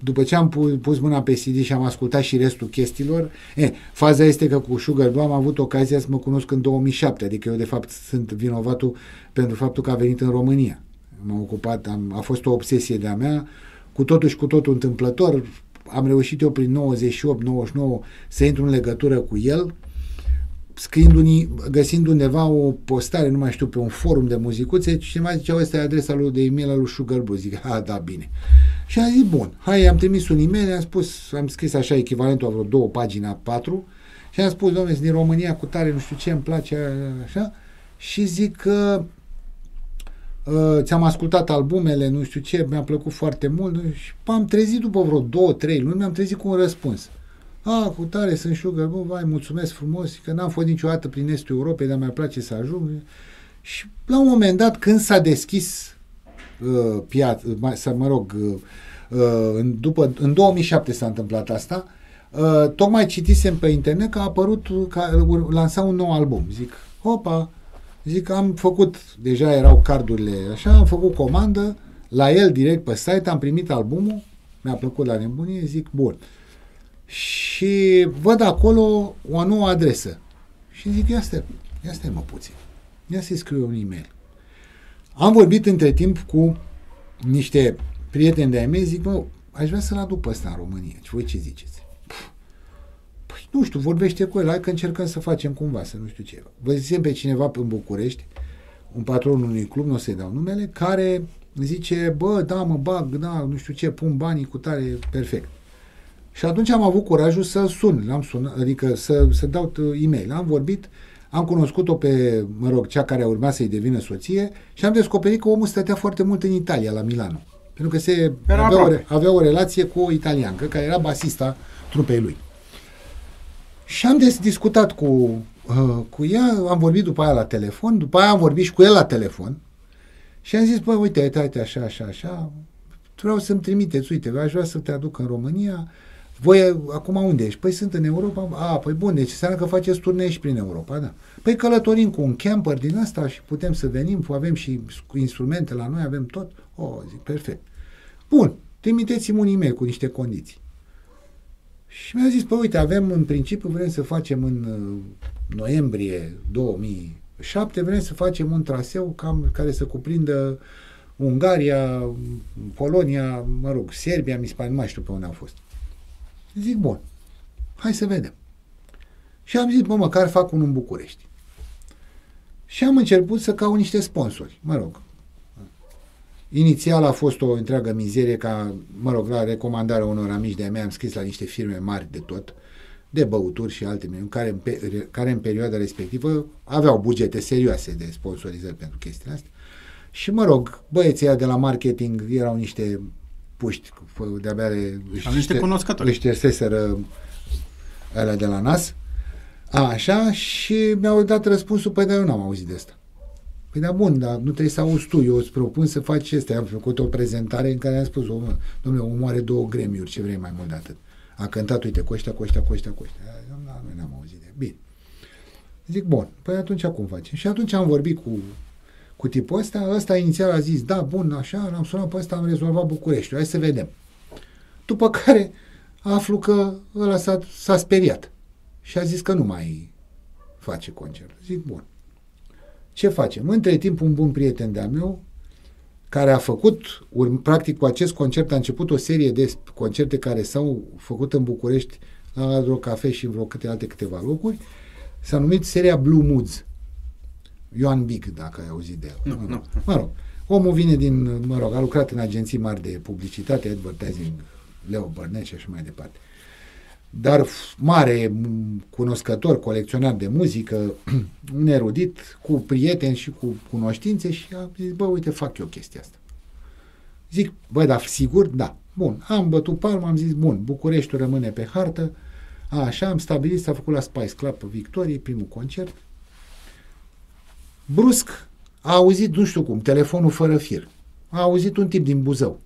după ce am pus, pus mâna pe CD și am ascultat și restul chestiilor, e, faza este că cu Sugar Blue am avut ocazia să mă cunosc în 2007, adică eu de fapt sunt vinovatul pentru faptul că a venit în România. M-am ocupat, am, a fost o obsesie de-a mea, cu totul și cu totul întâmplător, am reușit eu prin 98-99 să intru în legătură cu el, scriind găsind undeva o postare, nu mai știu, pe un forum de muzicuțe, și mai zicea, ăsta e adresa lui de e-mail al lui Sugar Boo. Zic, a, da, bine. Și am zis, bun, hai, am trimis un e-mail, am spus, am scris așa echivalentul a vreo două pagini, patru, și am spus, domnule, din România cu tare, nu știu ce, îmi place, așa, și zic că uh, ți-am ascultat albumele, nu știu ce, mi-a plăcut foarte mult și am trezit după vreo două, trei luni, mi-am trezit cu un răspuns. A, cu tare sunt sugar, bă, vai, mulțumesc frumos, că n-am fost niciodată prin estul Europei, dar mi-ar place să ajung. Și la un moment dat, când s-a deschis uh, piața, să mă rog, uh, uh, în, după, în 2007 s-a întâmplat asta, uh, tocmai citisem pe internet că a apărut, că lansa un nou album. Zic, opa, zic, am făcut, deja erau cardurile așa, am făcut comandă, la el direct pe site, am primit albumul, mi-a plăcut la nebunie, zic, bun. Uh, și văd acolo o nouă adresă. Și zic, ia stai, ia stai mă puțin. Ia să-i scriu un e-mail. Am vorbit între timp cu niște prieteni de-ai mei, zic, mă, aș vrea să-l aduc pe ăsta în România. Și voi ce ziceți? Păi, nu știu, vorbește cu el, hai că încercăm să facem cumva, să nu știu ce. Vă zicem pe cineva în București, un patron unui club, nu o să-i dau numele, care zice, bă, da, mă bag, da, nu știu ce, pun banii cu tare, perfect. Și atunci am avut curajul să sun, l-am sunat, adică să, să dau e-mail. Am vorbit, am cunoscut-o pe, mă rog, cea care urma să-i devină soție și am descoperit că omul stătea foarte mult în Italia, la Milano. Pentru că se avea o, avea o relație cu o italiancă, care era basista trupei lui. Și am des, discutat cu, uh, cu ea, am vorbit după aia la telefon, după aia am vorbit și cu el la telefon și am zis, băi, uite, uite, uite, așa, așa, așa, vreau să-mi trimiteți, uite, aș vrea să te aduc în România, voi acum unde ești? Păi sunt în Europa. A, păi bun, deci înseamnă că faceți turnee și prin Europa, da. Păi călătorim cu un camper din asta și putem să venim, avem și instrumente la noi, avem tot. O, zic, perfect. Bun, trimiteți-mi un e-mail cu niște condiții. Și mi-a zis, păi uite, avem în principiu, vrem să facem în uh, noiembrie 2007, vrem să facem un traseu cam, care să cuprindă Ungaria, Polonia, mă rog, Serbia, mi se pare, nu mai știu pe unde au fost. Zic, bun, hai să vedem. Și am zis, bă, măcar fac unul în București. Și am început să caut niște sponsori, mă rog. Inițial a fost o întreagă mizerie ca, mă rog, la recomandarea unor amici de-a mea am scris la niște firme mari de tot, de băuturi și alte meniu, care, în pe, care în perioada respectivă aveau bugete serioase de sponsorizări pentru chestiile astea. Și mă rog, băieții de la marketing erau niște puști, de-abia le, își, niște cunoscători. își șterseseră alea de la nas. A, așa, și mi-au dat răspunsul, păi, dar eu n-am auzit de asta. Păi da, bun, dar nu trebuie să auzi tu, eu îți propun să faci asta. Am făcut o prezentare în care am spus, domnule, omul are două gremiuri, ce vrei mai mult de atât. A cântat, uite, cu ăștia, cu ăștia, cu ăștia, cu ăștia. Noi n-am auzit de Bine. Zic, bun, păi atunci cum facem? Și atunci am vorbit cu cu tipul ăsta, ăsta inițial a zis, da, bun, așa, l-am sunat pe ăsta, am rezolvat București, hai să vedem. După care aflu că ăla s-a, s-a speriat și a zis că nu mai face concert. Zic, bun. Ce facem? Între timp, un bun prieten de-a meu, care a făcut, ur, practic cu acest concert a început o serie de concerte care s-au făcut în București la vreo cafe și vreo câte alte câteva locuri. S-a numit seria Blue Moods. Ioan Big, dacă ai auzit de el. Nu, mă, rog. nu. mă rog. Omul vine din, mă rog, a lucrat în agenții mari de publicitate, advertising, Leo Burnett și așa mai departe. Dar f- mare m, cunoscător, colecționar de muzică, un erudit, cu prieteni și cu cunoștințe și a zis, bă, uite, fac eu chestia asta. Zic, bă, dar sigur? Da. Bun, am bătut palma, am zis, bun, Bucureștiul rămâne pe hartă, a, așa, am stabilit, s-a făcut la Spice Club pe Victorie, primul concert. Brusc, a auzit, nu știu cum, telefonul fără fir. A auzit un tip din Buzău,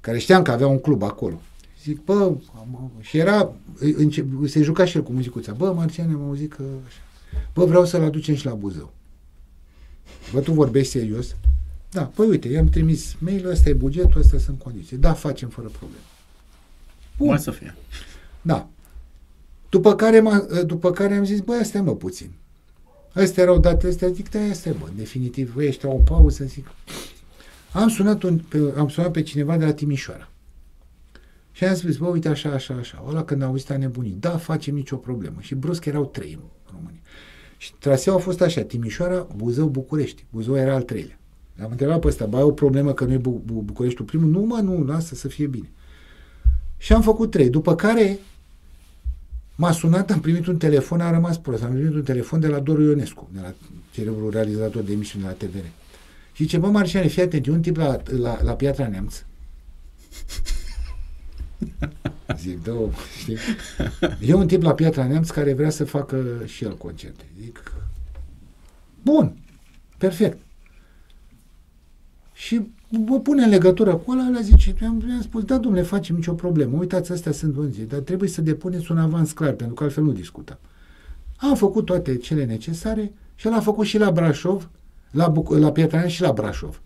care știam că avea un club acolo. Zic, bă, am, și era, înce- se juca și el cu muzicuța. Bă, Marcian, am auzit că așa. Bă, vreau să-l aducem și la Buzău. Bă, tu vorbești serios? Da, păi uite, i-am trimis mail, ăsta e bugetul, ăsta sunt condiții. Da, facem fără probleme. Bun. Mai să fie. Da. După care, m-a, după care am zis, băi, astea mă puțin. Astea erau datele astea, zic, da, astea, bă, în definitiv, băi, ăștia au o pauză, zic. Am sunat, un, pe, am sunat pe cineva de la Timișoara. Și am spus, bă, uite, așa, așa, așa. Ăla când a auzit a nebunit, da, facem nicio problemă. Și brusc erau trei în România. Și traseul a fost așa, Timișoara, Buzău, București. Buzău era al treilea. L-am întrebat pe ăsta, bă, ai o problemă că nu e Bu- Bu- Bucureștiul primul? Nu, mă, nu, lasă să fie bine. Și am făcut trei. După care m-a sunat, am primit un telefon, a rămas prost. Am primit un telefon de la Doru Ionescu, de la celebrul realizator de emisiuni de la TVR. Și zice, bă, Marciane, fii atent, e un tip la, la, la Piatra Neamț. Zic, da, știi? E un tip la Piatra Neamț care vrea să facă și el concerte. Zic, bun, perfect. Și mă pune în legătură cu ăla, ăla zice, am, am spus, da, domnule, facem nicio problemă, uitați, astea sunt buni dar trebuie să depuneți un avans clar, pentru că altfel nu discutăm. Am făcut toate cele necesare și el a făcut și la Brașov, la, Buc- la Piatra Neamț și la Brașov.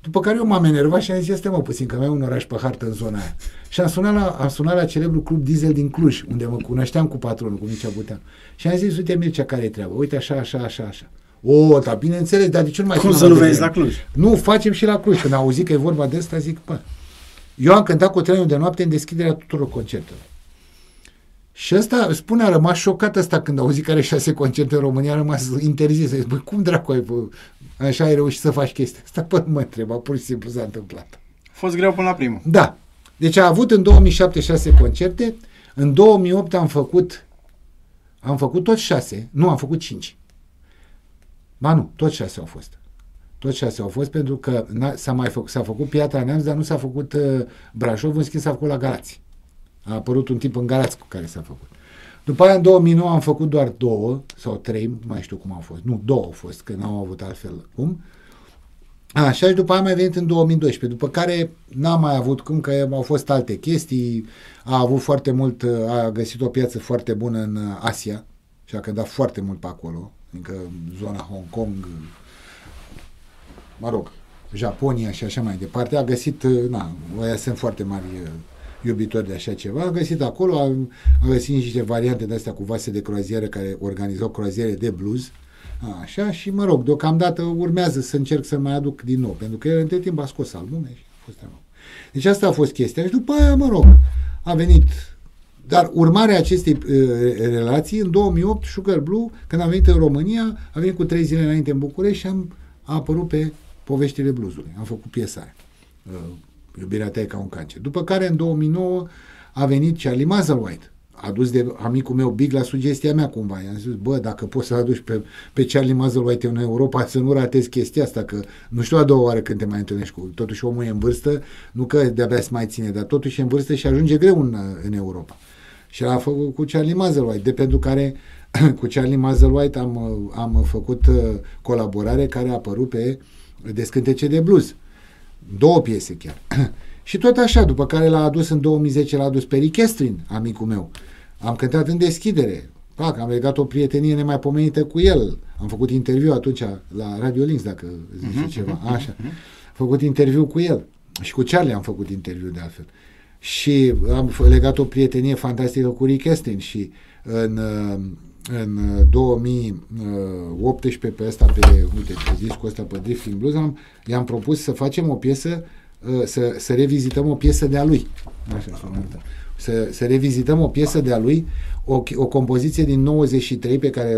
După care eu m-am enervat și am zis, este mă puțin, că mai e un oraș pe hartă în zona aia. Și am sunat la, am sunat la celebrul club Diesel din Cluj, unde mă cunoșteam cu patronul, cu Mircea Butean. Și am zis, uite Mircea, care e treaba? Uite așa, așa, așa, așa. O, dar bineînțeles, dar de ce nu mai Cum sunam să nu mai veniți la devreme? Cluj? Nu, facem și la Cluj. Când am auzit că e vorba de asta, zic, bă, eu am cântat cu trenul de noapte în deschiderea tuturor concertelor. Și ăsta, spune, a rămas șocat ăsta când a auzit că are șase concerte în România, a rămas interzis. Zic, băi, cum dracu ai, bă, așa ai reușit să faci chestia asta? Păi nu mă întreba, pur și simplu s-a întâmplat. A fost greu până la primul. Da. Deci a avut în 2007 șase concerte, în 2008 am făcut am făcut tot șase, nu, am făcut cinci. Ba nu, tot șase au fost. Tot șase au fost pentru că n-a- s-a mai făcut, s-a făcut Piatra Neamț, dar nu s-a făcut uh, Brașov, în schimb s-a făcut la Galați. A apărut un tip în Galați cu care s-a făcut. După aia, în 2009, am făcut doar două sau trei, nu mai știu cum au fost. Nu, două au fost, că n-au avut altfel cum. Așa și după aia am mai venit în 2012, după care n-am mai avut cum, că au fost alte chestii, a avut foarte mult, a găsit o piață foarte bună în Asia și a cântat foarte mult pe acolo, adică zona Hong Kong, mă rog, Japonia și așa mai departe, a găsit, na, ăia sunt foarte mari uh, iubitori de așa ceva, a găsit acolo, a, a găsit niște variante de astea cu vase de croazieră care organizau croaziere de blues, Așa, și mă rog, deocamdată urmează să încerc să mai aduc din nou, pentru că el între timp a scos albume și a fost treaba. Deci asta a fost chestia și după aia, mă rog, a venit dar urmarea acestei uh, relații, în 2008, Sugar Blue, când a venit în România, a venit cu trei zile înainte în București și am, a apărut pe poveștile bluesului. Am făcut piesa aia. Uh, Iubirea ta e ca un cancer. După care, în 2009, a venit Charlie Musselwhite, adus de amicul meu Big la sugestia mea cumva. I-am zis, bă, dacă poți să aduci pe, pe Charlie Musselwhite în Europa, să nu ratezi chestia asta, că nu știu a doua oară când te mai întâlnești cu... Totuși omul e în vârstă, nu că de-abia se mai ține, dar totuși e în vârstă și ajunge greu în, în Europa. Și a făcut cu Charlie Musselwhite, de pentru care cu Charlie Musselwhite am, am făcut uh, colaborare care a apărut pe Descântece de Blues. Două piese chiar. și tot așa, după care l-a adus în 2010, l-a adus pe Rick Estrin, amicul meu. Am cântat în deschidere. Pac, am legat o prietenie nemaipomenită cu el. Am făcut interviu atunci la Radio Links, dacă zice uh-huh, ceva. Așa. Am făcut interviu cu el. Și cu Charlie am făcut interviu de altfel. Și am legat o prietenie fantastică cu Rick Estrin și în, în 2018 pe ăsta, pe, uite, pe discul ăsta, pe Drifting Blues, am, i-am propus să facem o piesă, să, să revizităm o piesă de-a lui. Așa sună să, să revizităm o piesă de-a lui, o, o compoziție din 93 pe care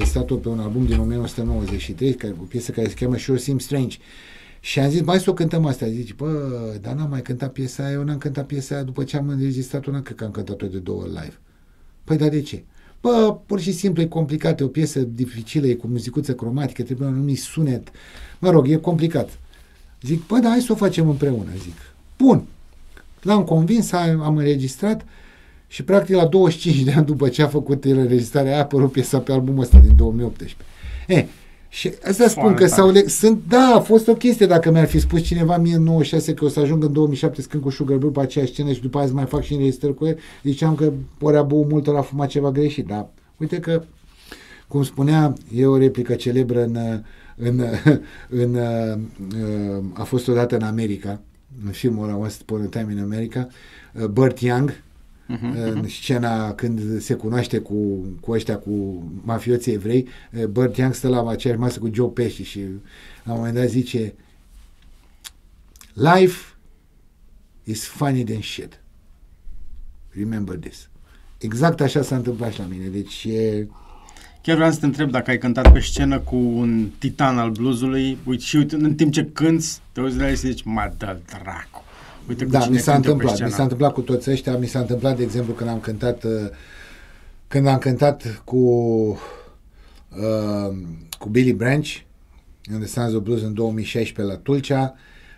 a stat-o pe un album din 1993, care, o piesă care se cheamă Sure Seems Strange. Și am zis, mai să o cântăm asta. Zice, bă, dar n-am mai cântat piesa aia, eu n-am cântat piesa aia după ce am înregistrat-o, n-am cred că am cântat-o de două live. Păi, dar de ce? Bă, pur și simplu e complicat, e o piesă dificilă, e cu muzicuță cromatică, trebuie un anumit sunet. Mă rog, e complicat. Zic, bă, da, hai să o facem împreună, zic. Bun. L-am convins, am înregistrat și practic la 25 de ani după ce a făcut el înregistrarea, a apărut piesa pe albumul ăsta din 2018. E, și asta spun că s-au le- sunt, da, a fost o chestie dacă mi-ar fi spus cineva mie în 96 că o să ajung în 2007 când cu Sugar Blue pe aceeași scenă și după aia să mai fac și înregistrări cu el, ziceam că ori a băut mult, ori a fumat ceva greșit, dar uite că, cum spunea, e o replică celebră în, în, în, în a fost odată în America, în filmul ăla Once Upon a Time in America, Burt Young, uh-huh, în scena când se cunoaște cu, cu ăștia, cu mafioții evrei, Burt Young stă la aceeași masă cu Joe Pesci și la un moment dat zice Life is funny than shit. Remember this. Exact așa s-a întâmplat și la mine. Deci e... Chiar vreau să te întreb dacă ai cântat pe scenă cu un titan al bluesului uite, și uite, în timp ce cânți, te uiți la el și zici, mă, dă dracu. Uite da, mi s-a întâmplat. Mi s-a întâmplat cu toți ăștia. Mi s-a întâmplat, de exemplu, când am cântat uh, când am cântat cu uh, cu Billy Branch în The Sons of Blues în 2016 la Tulcea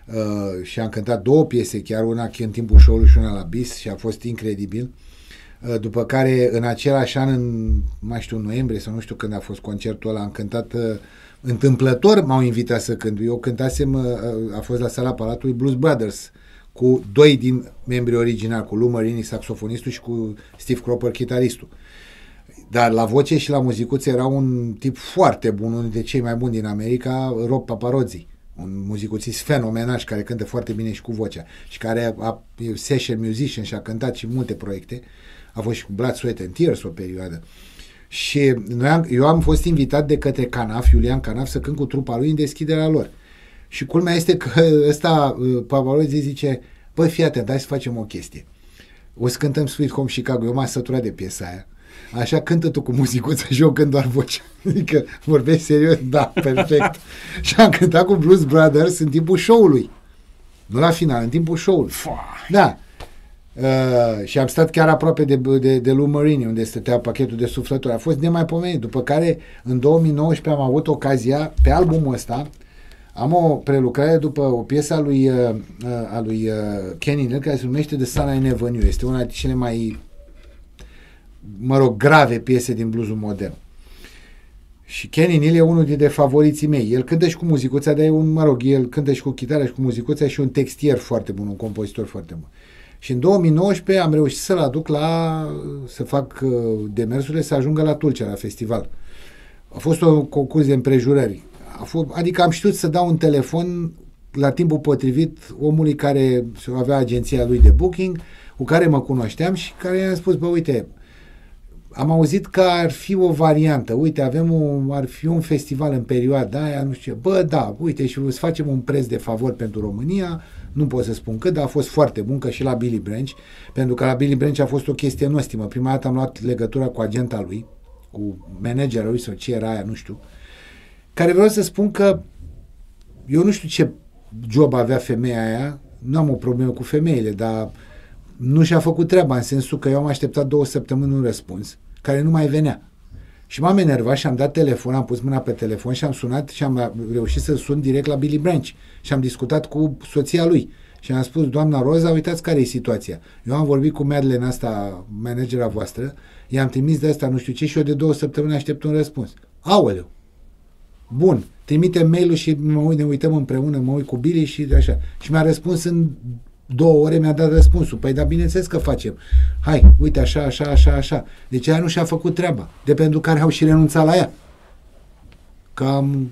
uh, și am cântat două piese, chiar una în timpul show-ului și una la BIS și a fost incredibil. Uh, după care în același an, în mai știu, noiembrie sau nu știu când a fost concertul ăla, am cântat uh, întâmplător m-au invitat să cânt. Eu cântasem, uh, a fost la sala Palatului Blues Brothers cu doi din membrii originali, cu Lou Marini, saxofonistul și cu Steve Cropper, chitaristul. Dar la voce și la muzicuță era un tip foarte bun, unul dintre cei mai buni din America, Rob Paparozzi, un muzicuțist fenomenal și care cântă foarte bine și cu vocea și care a, e session musician și a cântat și multe proiecte. A fost și cu Blood, Sweat and Tears o perioadă. Și noi am, eu am fost invitat de către Canaf, Iulian Canaf, să cânt cu trupa lui în deschiderea lor. Și culmea este că ăsta, Pavarozzi zice, băi, fii atent, hai să facem o chestie. O să cântăm Sweet Home Chicago, eu m-am săturat de piesa aia. Așa cântă tu cu muzicuță și eu cânt doar voce. Adică vorbești serios? Da, perfect. și am cântat cu Blues Brothers în timpul show-ului. Nu la final, în timpul show-ului. Da. Uh, și am stat chiar aproape de, de, de Lou Marini, unde stătea pachetul de suflături. A fost nemaipomenit. După care, în 2019, am avut ocazia, pe albumul ăsta, am o prelucrare după o piesă a lui, uh, a lui uh, Kenny Neal care se numește The Sun I Never Knew. Este una dintre cele mai, mă rog, grave piese din bluesul modern. Și Kenny Neal e unul dintre favoriții mei. El cântă și cu muzicuța, dar e un, mă rog, el cântă și cu chitară și cu muzicuța și un textier foarte bun, un compozitor foarte bun. Și în 2019 am reușit să-l aduc la, să fac uh, demersurile să ajungă la Tulcea, la festival. A fost o concurs de împrejurări. A fost, adică am știut să dau un telefon la timpul potrivit omului care avea agenția lui de booking, cu care mă cunoșteam și care i-am spus, bă, uite, am auzit că ar fi o variantă, uite, avem o, ar fi un festival în perioada aia, nu știu ce, bă, da, uite, și să facem un preț de favor pentru România, nu pot să spun cât, dar a fost foarte bun, că și la Billy Branch, pentru că la Billy Branch a fost o chestie nostimă. Prima dată am luat legătura cu agenta lui, cu managerul lui sau ce era aia, nu știu, care vreau să spun că eu nu știu ce job avea femeia aia, nu am o problemă cu femeile, dar nu și-a făcut treaba în sensul că eu am așteptat două săptămâni un răspuns care nu mai venea. Și m-am enervat și am dat telefon, am pus mâna pe telefon și am sunat și am reușit să sun direct la Billy Branch și am discutat cu soția lui. Și am spus, doamna Roza, uitați care e situația. Eu am vorbit cu Madeleine asta, managera voastră, i-am trimis de asta nu știu ce și eu de două săptămâni aștept un răspuns. Aoleu! Bun, trimite mail-ul și mă, ne uităm împreună, mă uit cu Billy și așa. Și mi-a răspuns în două ore mi-a dat răspunsul. Păi, dar bineînțeles că facem. Hai, uite, așa, așa, așa, așa. Deci aia nu și-a făcut treaba. De pentru care au și renunțat la ea. Că am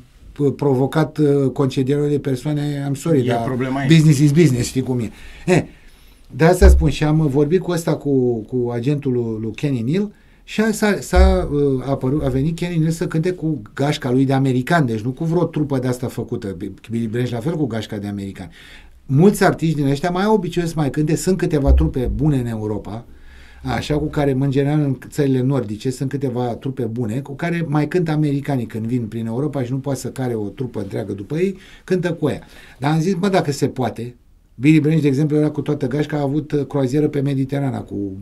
provocat concedierea de persoane, am sorry, e dar business is business, știi cum e. Eh, de asta spun și am vorbit cu ăsta, cu, cu agentul lui, lui Kenny Neal Și a, s-a, s-a, uh, apărut, a venit Kenny Nil să cânte cu gașca lui de american, deci nu cu vreo trupă de asta făcută. Billy Branch la fel cu gașca de american. Mulți artiști din ăștia mai au obiceiul să mai cânte, sunt câteva trupe bune în Europa, așa cu care, în general, în țările nordice sunt câteva trupe bune, cu care mai cântă americanii când vin prin Europa și nu poate să care o trupă întreagă după ei, cântă cu ea. Dar am zis, bă, dacă se poate, Billy Branch, de exemplu, era cu toată gașca, a avut uh, croazieră pe Mediterana cu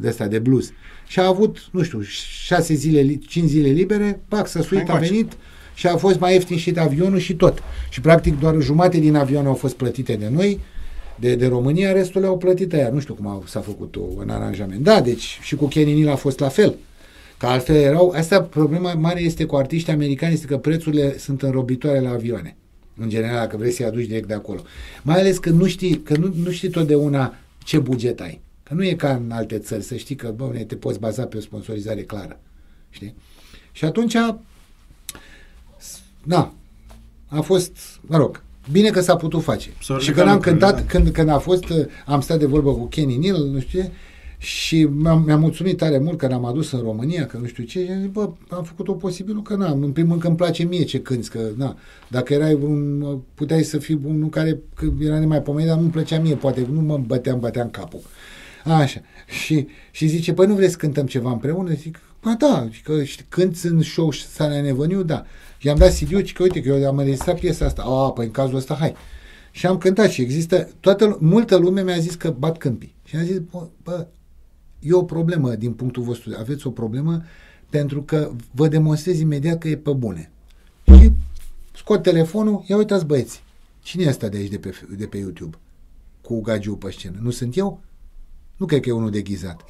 de asta de blues. Și a avut, nu știu, șase zile, cinci zile libere, pac, să suit, a venit și a fost mai ieftin și de avionul și tot. Și practic doar jumate din avion au fost plătite de noi, de, de România, restul le-au plătit aia. Nu știu cum a, s-a făcut un aranjament. Da, deci și cu Kenny Neal a fost la fel. Că altfel erau, asta problema mare este cu artiști americani, este că prețurile sunt înrobitoare la avioane. În general, dacă vrei să-i aduci direct de acolo. Mai ales că nu știi, că nu, nu știi totdeauna ce buget ai. Că nu e ca în alte țări, să știi că, bă, te poți baza pe o sponsorizare clară. Știi? Și atunci, da, a fost, mă rog, bine că s-a putut face. S-o și când am cântat, da. când, când a fost, am stat de vorbă cu Kenny Neal, nu știu și mi-am, mi-am mulțumit tare mult că l-am adus în România, că nu știu ce, și am zis, bă, am făcut-o posibil că n-am. În primul rând că îmi place mie ce cânti, că na, dacă erai un, puteai să fii unul care că era nemaipomenit, dar nu-mi plăcea mie, poate nu mă băteam, băteam capul. Așa. Și, și zice, păi nu vreți să cântăm ceva împreună? Zic, ba da, că cânti în show Sala Nevăniu, da. Și am dat CD-ul și că uite că eu am înregistrat piesa asta. A, păi în cazul ăsta, hai. Și am cântat și există, toată, multă lume mi-a zis că bat câmpii. Și am zis, bă, bă, e o problemă din punctul vostru, aveți o problemă pentru că vă demonstrez imediat că e pe bune. Și scot telefonul, ia uitați băieți, cine e ăsta de aici de pe, de pe YouTube? Cu gagiu pe scenă. Nu sunt eu? Nu cred că e unul deghizat.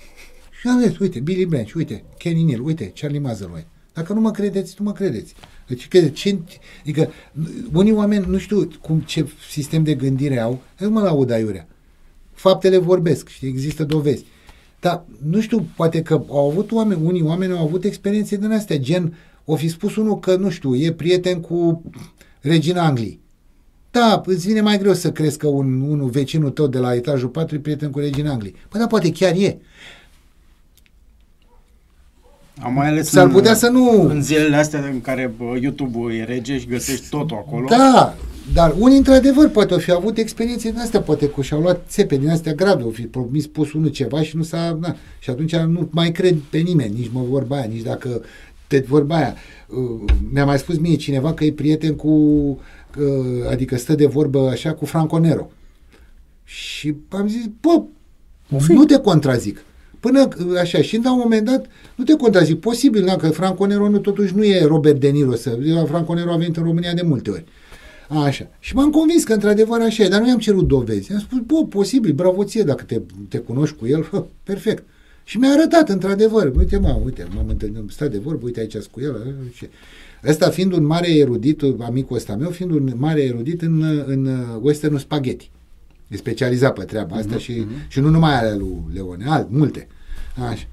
Și aveți, uite, Billy Branch, uite, Kenny Neal, uite, Charlie Mazerway. Dacă nu mă credeți, nu mă credeți. Deci, că, ce, adică, unii oameni nu știu cum, ce sistem de gândire au, nu mă laud aiurea. Faptele vorbesc și există dovezi. Dar, nu știu, poate că au avut oameni, unii oameni au avut experiențe din astea, gen, o fi spus unul că, nu știu, e prieten cu regina Anglii. Da, îți vine mai greu să crezi că un, unul vecinul tău de la etajul 4 e prieten cu regina Anglii. Păi da, poate chiar e. Am mai ales S-ar putea să nu... În zilele astea în care YouTube-ul e rege și găsești totul acolo. Da, dar unii într-adevăr poate au fi avut experiențe din astea, poate că și-au luat țepe din astea grave, au fi promis pus unul ceva și nu s-a... Na. Și atunci nu mai cred pe nimeni, nici mă vorba aia, nici dacă te vorba aia. Uh, mi-a mai spus mie cineva că e prieten cu... Uh, adică stă de vorbă așa cu Franco Nero. Și am zis, bă, nu te contrazic. Până așa, și la un moment dat, nu te contrazic, posibil, da, că Franco Nero nu, totuși nu e Robert De Niro, să, Franco Nero a venit în România de multe ori. Așa. Și m-am convins că într-adevăr așa e, dar nu i-am cerut dovezi. I-am spus, bă, posibil, bravo ție, dacă te, te cunoști cu el, hă, perfect. Și mi-a arătat, într-adevăr, uite, mă, uite, m-am întâlnit, stat de vorbă, uite aici cu el, ce. Ăsta fiind un mare erudit, amicul ăsta meu, fiind un mare erudit în, în westernul spaghetti. E specializat pe treaba asta uh-huh, și, uh-huh. și nu numai ale lui Leone, alt, multe. Așa.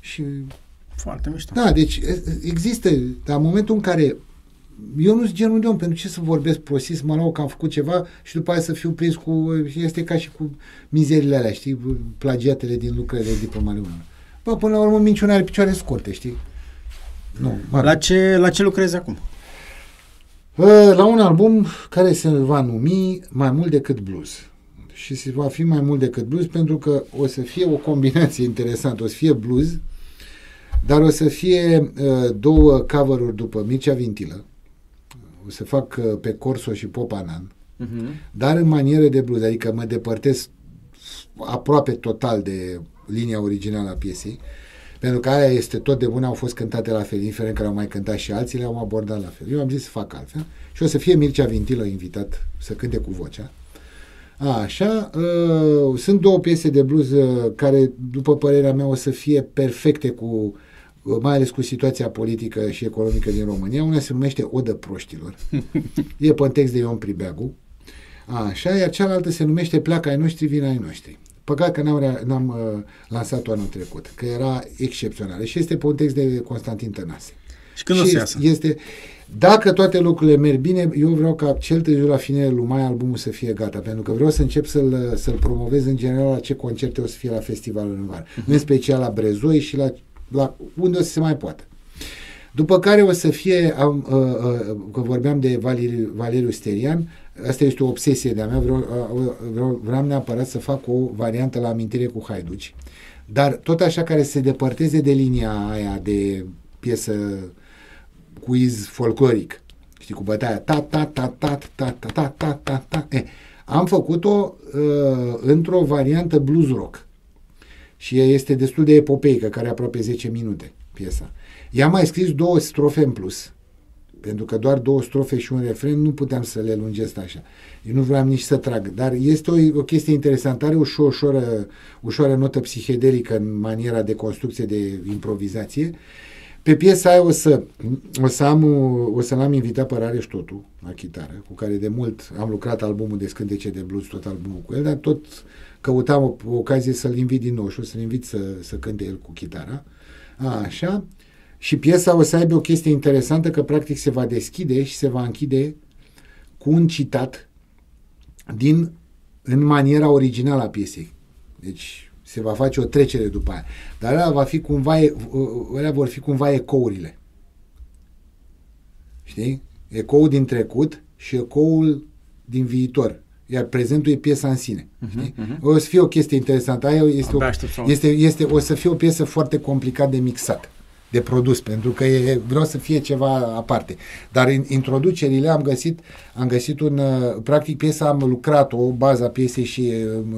Și foarte mișto. Da, deci există, dar în momentul în care eu nu sunt genul de om, pentru ce să vorbesc prostit, să mă lau că am făcut ceva și după aia să fiu prins cu, este ca și cu mizerile alea, știi, plagiatele din lucrările diplomale Bă, până la urmă minciuna are picioare scurte, știi? Nu, mă la, ce, la ce lucrezi acum? La un album care se va numi Mai mult decât blues. Și se va fi mai mult decât blues pentru că o să fie o combinație interesantă. O să fie blues, dar o să fie uh, două cover-uri după Mircea Vintilă. O să fac uh, pe Corso și Popanan. Uh-huh. Dar în manieră de blues, adică mă depărtez aproape total de linia originală a piesei, pentru că aia este tot de bune, au fost cântate la fel, indiferent că au mai cântat și alții, le-au abordat la fel. Eu am zis să fac altfel și o să fie Mircea Vintilă invitat să cânte cu vocea. Așa, uh, sunt două piese de blues uh, care, după părerea mea, o să fie perfecte cu uh, mai ales cu situația politică și economică din România. Una se numește Odă proștilor. e pe text de Ion Pribeagu. Așa, iar cealaltă se numește Pleacă ai noștri, vin ai noștri. Păcat că n-am, n-am uh, lansat-o anul trecut, că era excepțională și este pe un text de Constantin Tănase. Și când și o să iasă? Este, dacă toate lucrurile merg bine, eu vreau ca cel târziu la finele lui mai albumul să fie gata, pentru că vreau să încep să-l, să-l promovez în general la ce concerte o să fie la festivalul în vară, uh-huh. în special la Brezoi și la la unde o să se mai poată. După care o să fie, am, uh, uh, că vorbeam de Valeriu, Valeriu Sterian, asta este o obsesie de-a mea, vreau, uh, vreau, vreau neapărat să fac o variantă la amintire cu Haiduci, dar tot așa care se depărteze de linia aia de piesă quiz folcloric, știi, cu bătaia ta ta ta ta ta ta ta ta ta ta eh, am făcut-o uh, într-o variantă blues rock și este destul de epopeică, care are aproape 10 minute piesa. I-am mai scris două strofe în plus, pentru că doar două strofe și un refren nu puteam să le lungesc așa. Eu nu vreau nici să trag, dar este o, o chestie interesantă, are o ușoară, ușoară notă psihedelică în maniera de construcție de improvizație. Pe piesa aia o să, o să am, o să l-am invitat pe Rareș Totu la chitară, cu care de mult am lucrat albumul de scântece de blues, tot albumul cu el, dar tot căutam o, o ocazie să-l invit din nou și o să-l invit să, să cânte el cu chitara. A, așa. Și piesa o să aibă o chestie interesantă că practic se va deschide și se va închide cu un citat din în maniera originală a piesei. Deci se va face o trecere după aia. Dar ăla va fi cumva, ăla vor fi cumva ecourile. Știi? Ecoul din trecut și ecoul din viitor. Iar prezentul e piesa în sine. Uh-huh, știi? Uh-huh. O să fie o chestie interesantă. Aia este, o, este, este, o să fie o piesă foarte complicat de mixat de produs, pentru că e, vreau să fie ceva aparte. Dar în introducerile am găsit, am găsit un, uh, practic piesa am lucrat, o bază a piesei și uh,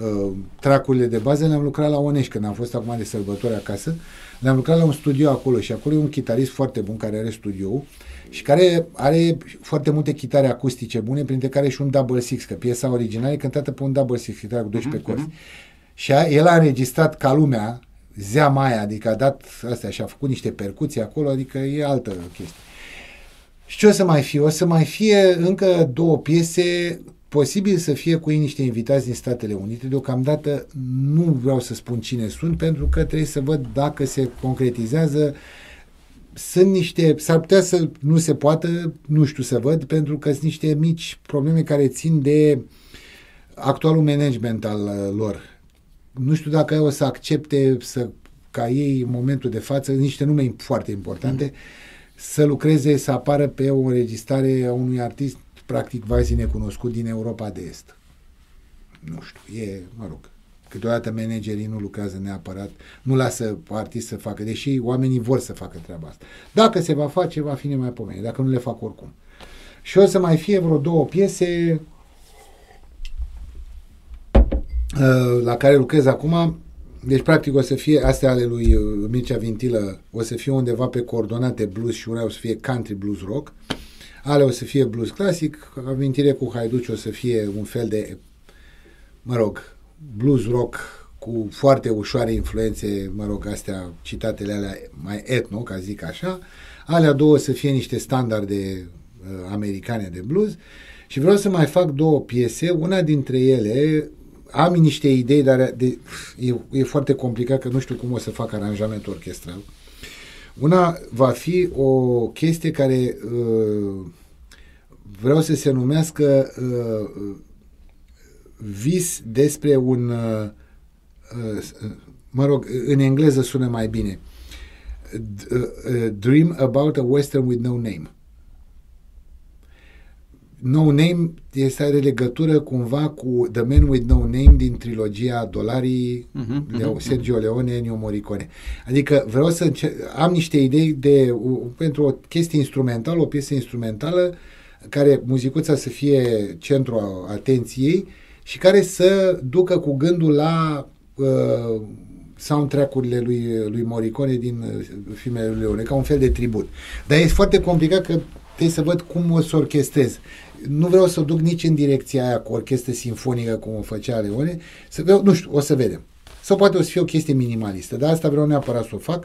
uh, tracurile de bază le-am lucrat la Onești, când am fost acum de sărbători acasă, le-am lucrat la un studio acolo și acolo e un chitarist foarte bun care are studio și care are foarte multe chitare acustice bune, printre care și un double six, că piesa originală e cântată pe un double six, chitară cu 12 uh-huh, corzi. Uh-huh. Și a, el a înregistrat ca lumea, zea Maia, adică a dat astea și a făcut niște percuții acolo, adică e altă chestie. Și ce o să mai fie? O să mai fie încă două piese, posibil să fie cu ei niște invitați din Statele Unite. Deocamdată nu vreau să spun cine sunt, pentru că trebuie să văd dacă se concretizează. Sunt niște, s-ar putea să nu se poată, nu știu să văd, pentru că sunt niște mici probleme care țin de actualul management al lor nu știu dacă o să accepte să, ca ei în momentul de față, niște nume foarte importante, mm. să lucreze, să apară pe o înregistrare a unui artist practic vazi necunoscut din Europa de Est. Nu știu, e, mă rog, câteodată managerii nu lucrează neapărat, nu lasă artist să facă, deși oamenii vor să facă treaba asta. Dacă se va face, va fi nemai pomeni, dacă nu le fac oricum. Și o să mai fie vreo două piese Uh, la care lucrez acum, deci practic o să fie, astea ale lui uh, Mircea Vintilă, o să fie undeva pe coordonate blues și una o să fie country blues rock, ale o să fie blues clasic, amintire cu Haiduci o să fie un fel de, mă rog, blues rock cu foarte ușoare influențe, mă rog, astea, citatele alea mai etno, ca zic așa, alea două o să fie niște standarde uh, americane de blues. Și vreau să mai fac două piese, una dintre ele am niște idei, dar de, e, e foarte complicat că nu știu cum o să fac aranjamentul orchestral. Una va fi o chestie care uh, vreau să se numească uh, vis despre un uh, uh, mă rog, în engleză sună mai bine. D- uh, uh, dream about a western with no name. No Name este are legătură cumva cu The Man with No Name din trilogia Dolarii uh-huh, Leo, uh-huh. Sergio Leone, Ennio Morricone. Adică vreau să încer- am niște idei de pentru o chestie instrumentală, o piesă instrumentală care muzicuța să fie centrul atenției și care să ducă cu gândul la uh, soundtrack-urile lui, lui Morricone din uh, filmele lui Leone, ca un fel de tribut. Dar e foarte complicat că trebuie să văd cum o să orchestrez nu vreau să duc nici în direcția aia cu orchestră sinfonică cum o făcea Leone, să vreau, nu știu, o să vedem. Sau poate o să fie o chestie minimalistă, dar asta vreau neapărat să o fac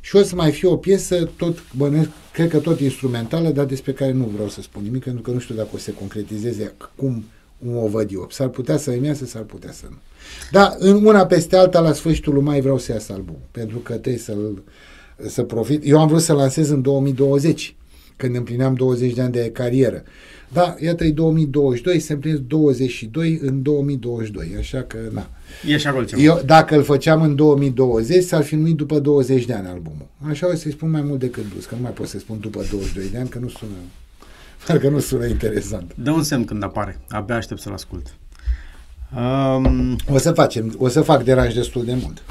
și o să mai fie o piesă, tot bănuiesc, cred că tot instrumentală, dar despre care nu vreau să spun nimic, pentru că nu știu dacă o să se concretizeze cum o văd eu. S-ar putea să îmi iasă, s-ar putea să nu. Dar în una peste alta, la sfârșitul lui mai vreau să iasă album, pentru că trebuie să-l să profit. Eu am vrut să lansez în 2020 când împlineam 20 de ani de carieră. Da, iată, e 2022, se împlinesc 22 în 2022, așa că, na. E și acolo ceva. Eu, dacă îl făceam în 2020, s-ar fi numit după 20 de ani albumul. Așa o să-i spun mai mult decât blues, că nu mai pot să spun după 22 de ani, că nu sună, parcă nu sună interesant. Dă un semn când apare, abia aștept să-l ascult. Um, O să facem, o să fac deranj destul de mult.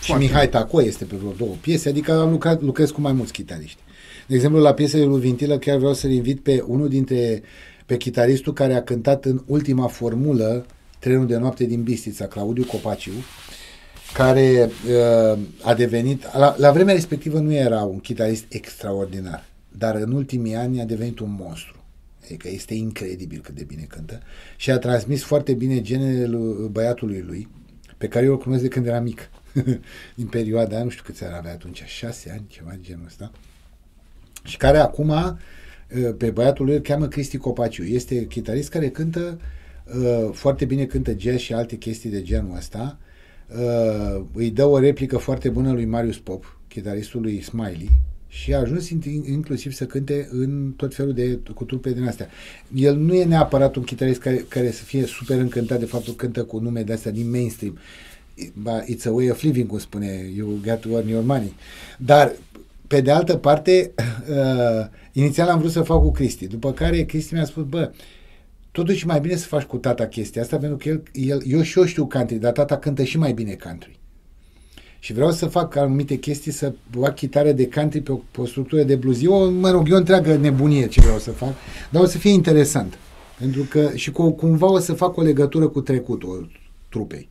Și Foarte Mihai Taco este pe vreo două piese, adică am lucrat, lucrez cu mai mulți chitariști. De exemplu, la piesele lui Vintilă chiar vreau să-l invit pe unul dintre, pe chitaristul care a cântat în ultima formulă Trenul de noapte din Bistița, Claudiu Copaciu, care uh, a devenit, la, la vremea respectivă nu era un chitarist extraordinar, dar în ultimii ani a devenit un monstru. Adică este incredibil cât de bine cântă și a transmis foarte bine genele lui, băiatului lui, pe care eu îl cunosc de când era mic. Din perioada aia, nu știu câți ani avea atunci, șase ani, ceva de genul ăsta. Și care acum, uh, pe băiatul lui îl cheamă Cristi Copaciu. Este chitarist care cântă uh, foarte bine, cântă jazz și alte chestii de genul ăsta. Uh, îi dă o replică foarte bună lui Marius Pop, chitaristul lui Smiley, și a ajuns in- inclusiv să cânte în tot felul de cu trupe din astea. El nu e neapărat un chitarist care, care să fie super încântat de faptul că cântă cu nume de astea din mainstream. Ba, it's a way of living, cum spune, you got to earn your money. Dar, pe de altă parte, uh, inițial am vrut să fac cu Cristi, după care Cristi mi-a spus, bă, totuși mai bine să faci cu tata chestia asta, pentru că el, el, eu și eu știu country, dar tata cântă și mai bine country. Și vreau să fac anumite chestii, să fac chitară de country pe o, pe o structură de blues. Eu, mă rog, eu întreagă nebunie ce vreau să fac, dar o să fie interesant. Pentru că și cu, cumva o să fac o legătură cu trecutul trupei.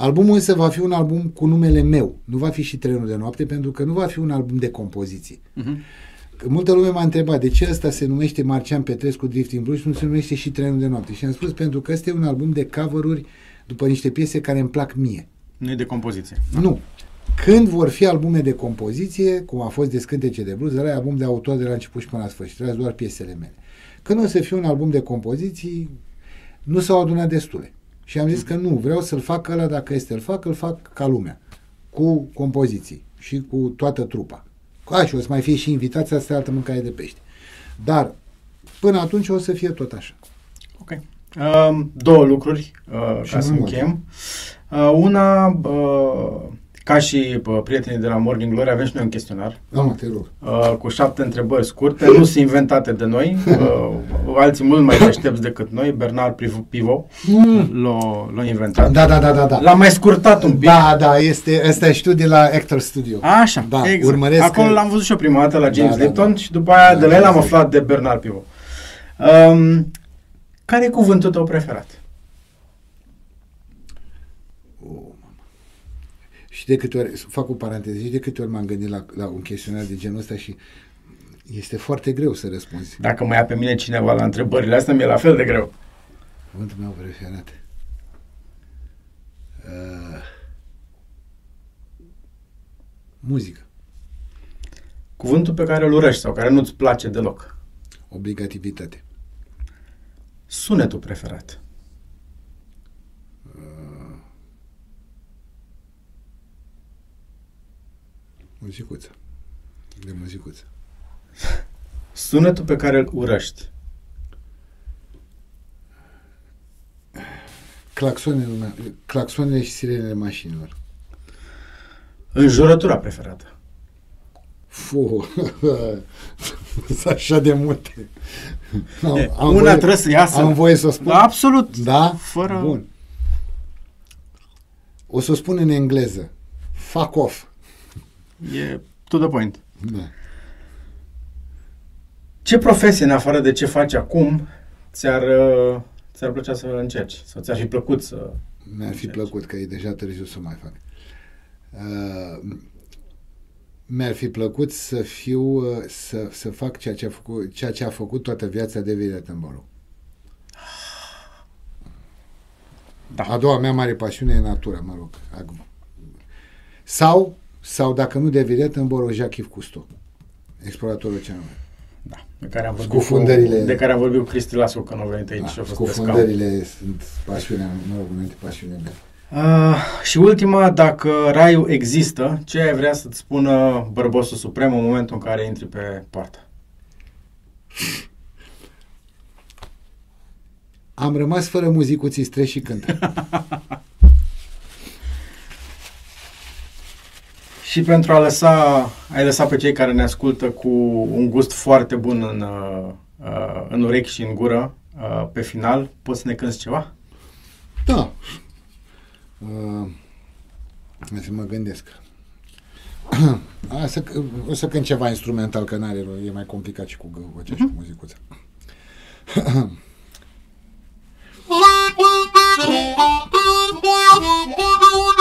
Albumul însă va fi un album cu numele meu. Nu va fi și Trenul de noapte, pentru că nu va fi un album de compoziții. uh-huh. Că multă lume m-a întrebat de ce ăsta se numește Marcian Petrescu Drifting Blues și nu se numește și Trenul de noapte. Și am spus pentru că ăsta e un album de cover-uri după niște piese care îmi plac mie. Nu e de compoziție. Nu. Când vor fi albume de compoziție, cum a fost de scântece de blues, ăla e album de autor de la început și până la sfârșit. Trebuie doar piesele mele. Când o să fie un album de compoziții, nu s-au adunat destule. Și am zis că nu, vreau să-l fac ăla, dacă este îl fac, îl fac ca lumea. Cu compoziții și cu toată trupa. A, și o să mai fie și invitația asta altă mâncare de pește. Dar până atunci o să fie tot așa. Ok. Um, două lucruri uh, Și ca să mai mult. încheiem. Uh, una, uh, ca și uh, prietenii de la Morning Glory, avem și noi un chestionar Da, mă, te rog. uh, cu șapte întrebări scurte, nu sunt inventate de noi, uh, alții mult mai deștepți decât noi, Bernard Priv- Pivot Mm. l-a, l-a inventat. Da, da, da, da, da. L-am mai scurtat un pic. Da, da, este, ăsta știu de la Actor Studio. Așa, Da, exact. urmăresc Acolo că- l-am văzut și eu prima dată la James Da, da, Lipton da. și după aia Da, de la el am exact. aflat de Bernard Pivot. Um, care e cuvântul tău preferat? Oh, mama. Și de câte ori, fac o paranteză, și de câte ori m-am gândit la, la un chestionar de genul ăsta și este foarte greu să răspunzi. Dacă mă ia pe mine cineva la întrebările astea, mi-e la fel de greu. Cuvântul meu preferat. Uh, muzică. Cuvântul pe care îl urăști sau care nu-ți place deloc. Obligativitate. Sunetul preferat. Muzicuță. De muzicuță. Sunetul pe care îl urăști. Claxonele, claxonele și sirenele mașinilor. Înjurătura preferată. Fu, sunt așa de multe. E, una trebuie să iasă. Am voie să o spun? Absolut. Da? Fără- Bun. O să o spun în engleză. Fuck off. E to the point. Da. Ce profesie, în afară de ce faci acum, ți-ar, uh, ți-ar plăcea să încerci? Sau ți-ar fi plăcut să... Mi-ar fi Încerci. plăcut, că e deja târziu să mai fac. Uh, mi-ar fi plăcut să fiu, uh, să, să fac ceea ce, a făcut, ceea ce a făcut toată viața David Attenborough. Da. A doua mea mare pasiune e natura, mă rog. Acum. Sau, sau dacă nu David Attenborough, Jacques Cousteau, exploratorul oceanului. Da, de care am vorbit, Scufundările. cu, de care am vorbit cu Cristi Lascu când a venit aici și a Da, fost pe scaun. scufundările sunt pasiunea, mă rog, înainte pasiunea mea. Uh, și ultima, dacă raiul există, ce ai vrea să-ți spună bărbosul suprem în momentul în care intri pe poartă? Am rămas fără muzicuții stres și cântă. și pentru a lăsa, ai lăsat pe cei care ne ascultă cu un gust foarte bun în, uh, în urechi și în gură, uh, pe final, poți să ne cânti ceva? Da. Uh, să mă gândesc. A, să, o să cânt ceva instrumental, că n-are e mai complicat și cu vocea și cu muzicuța. Thank you.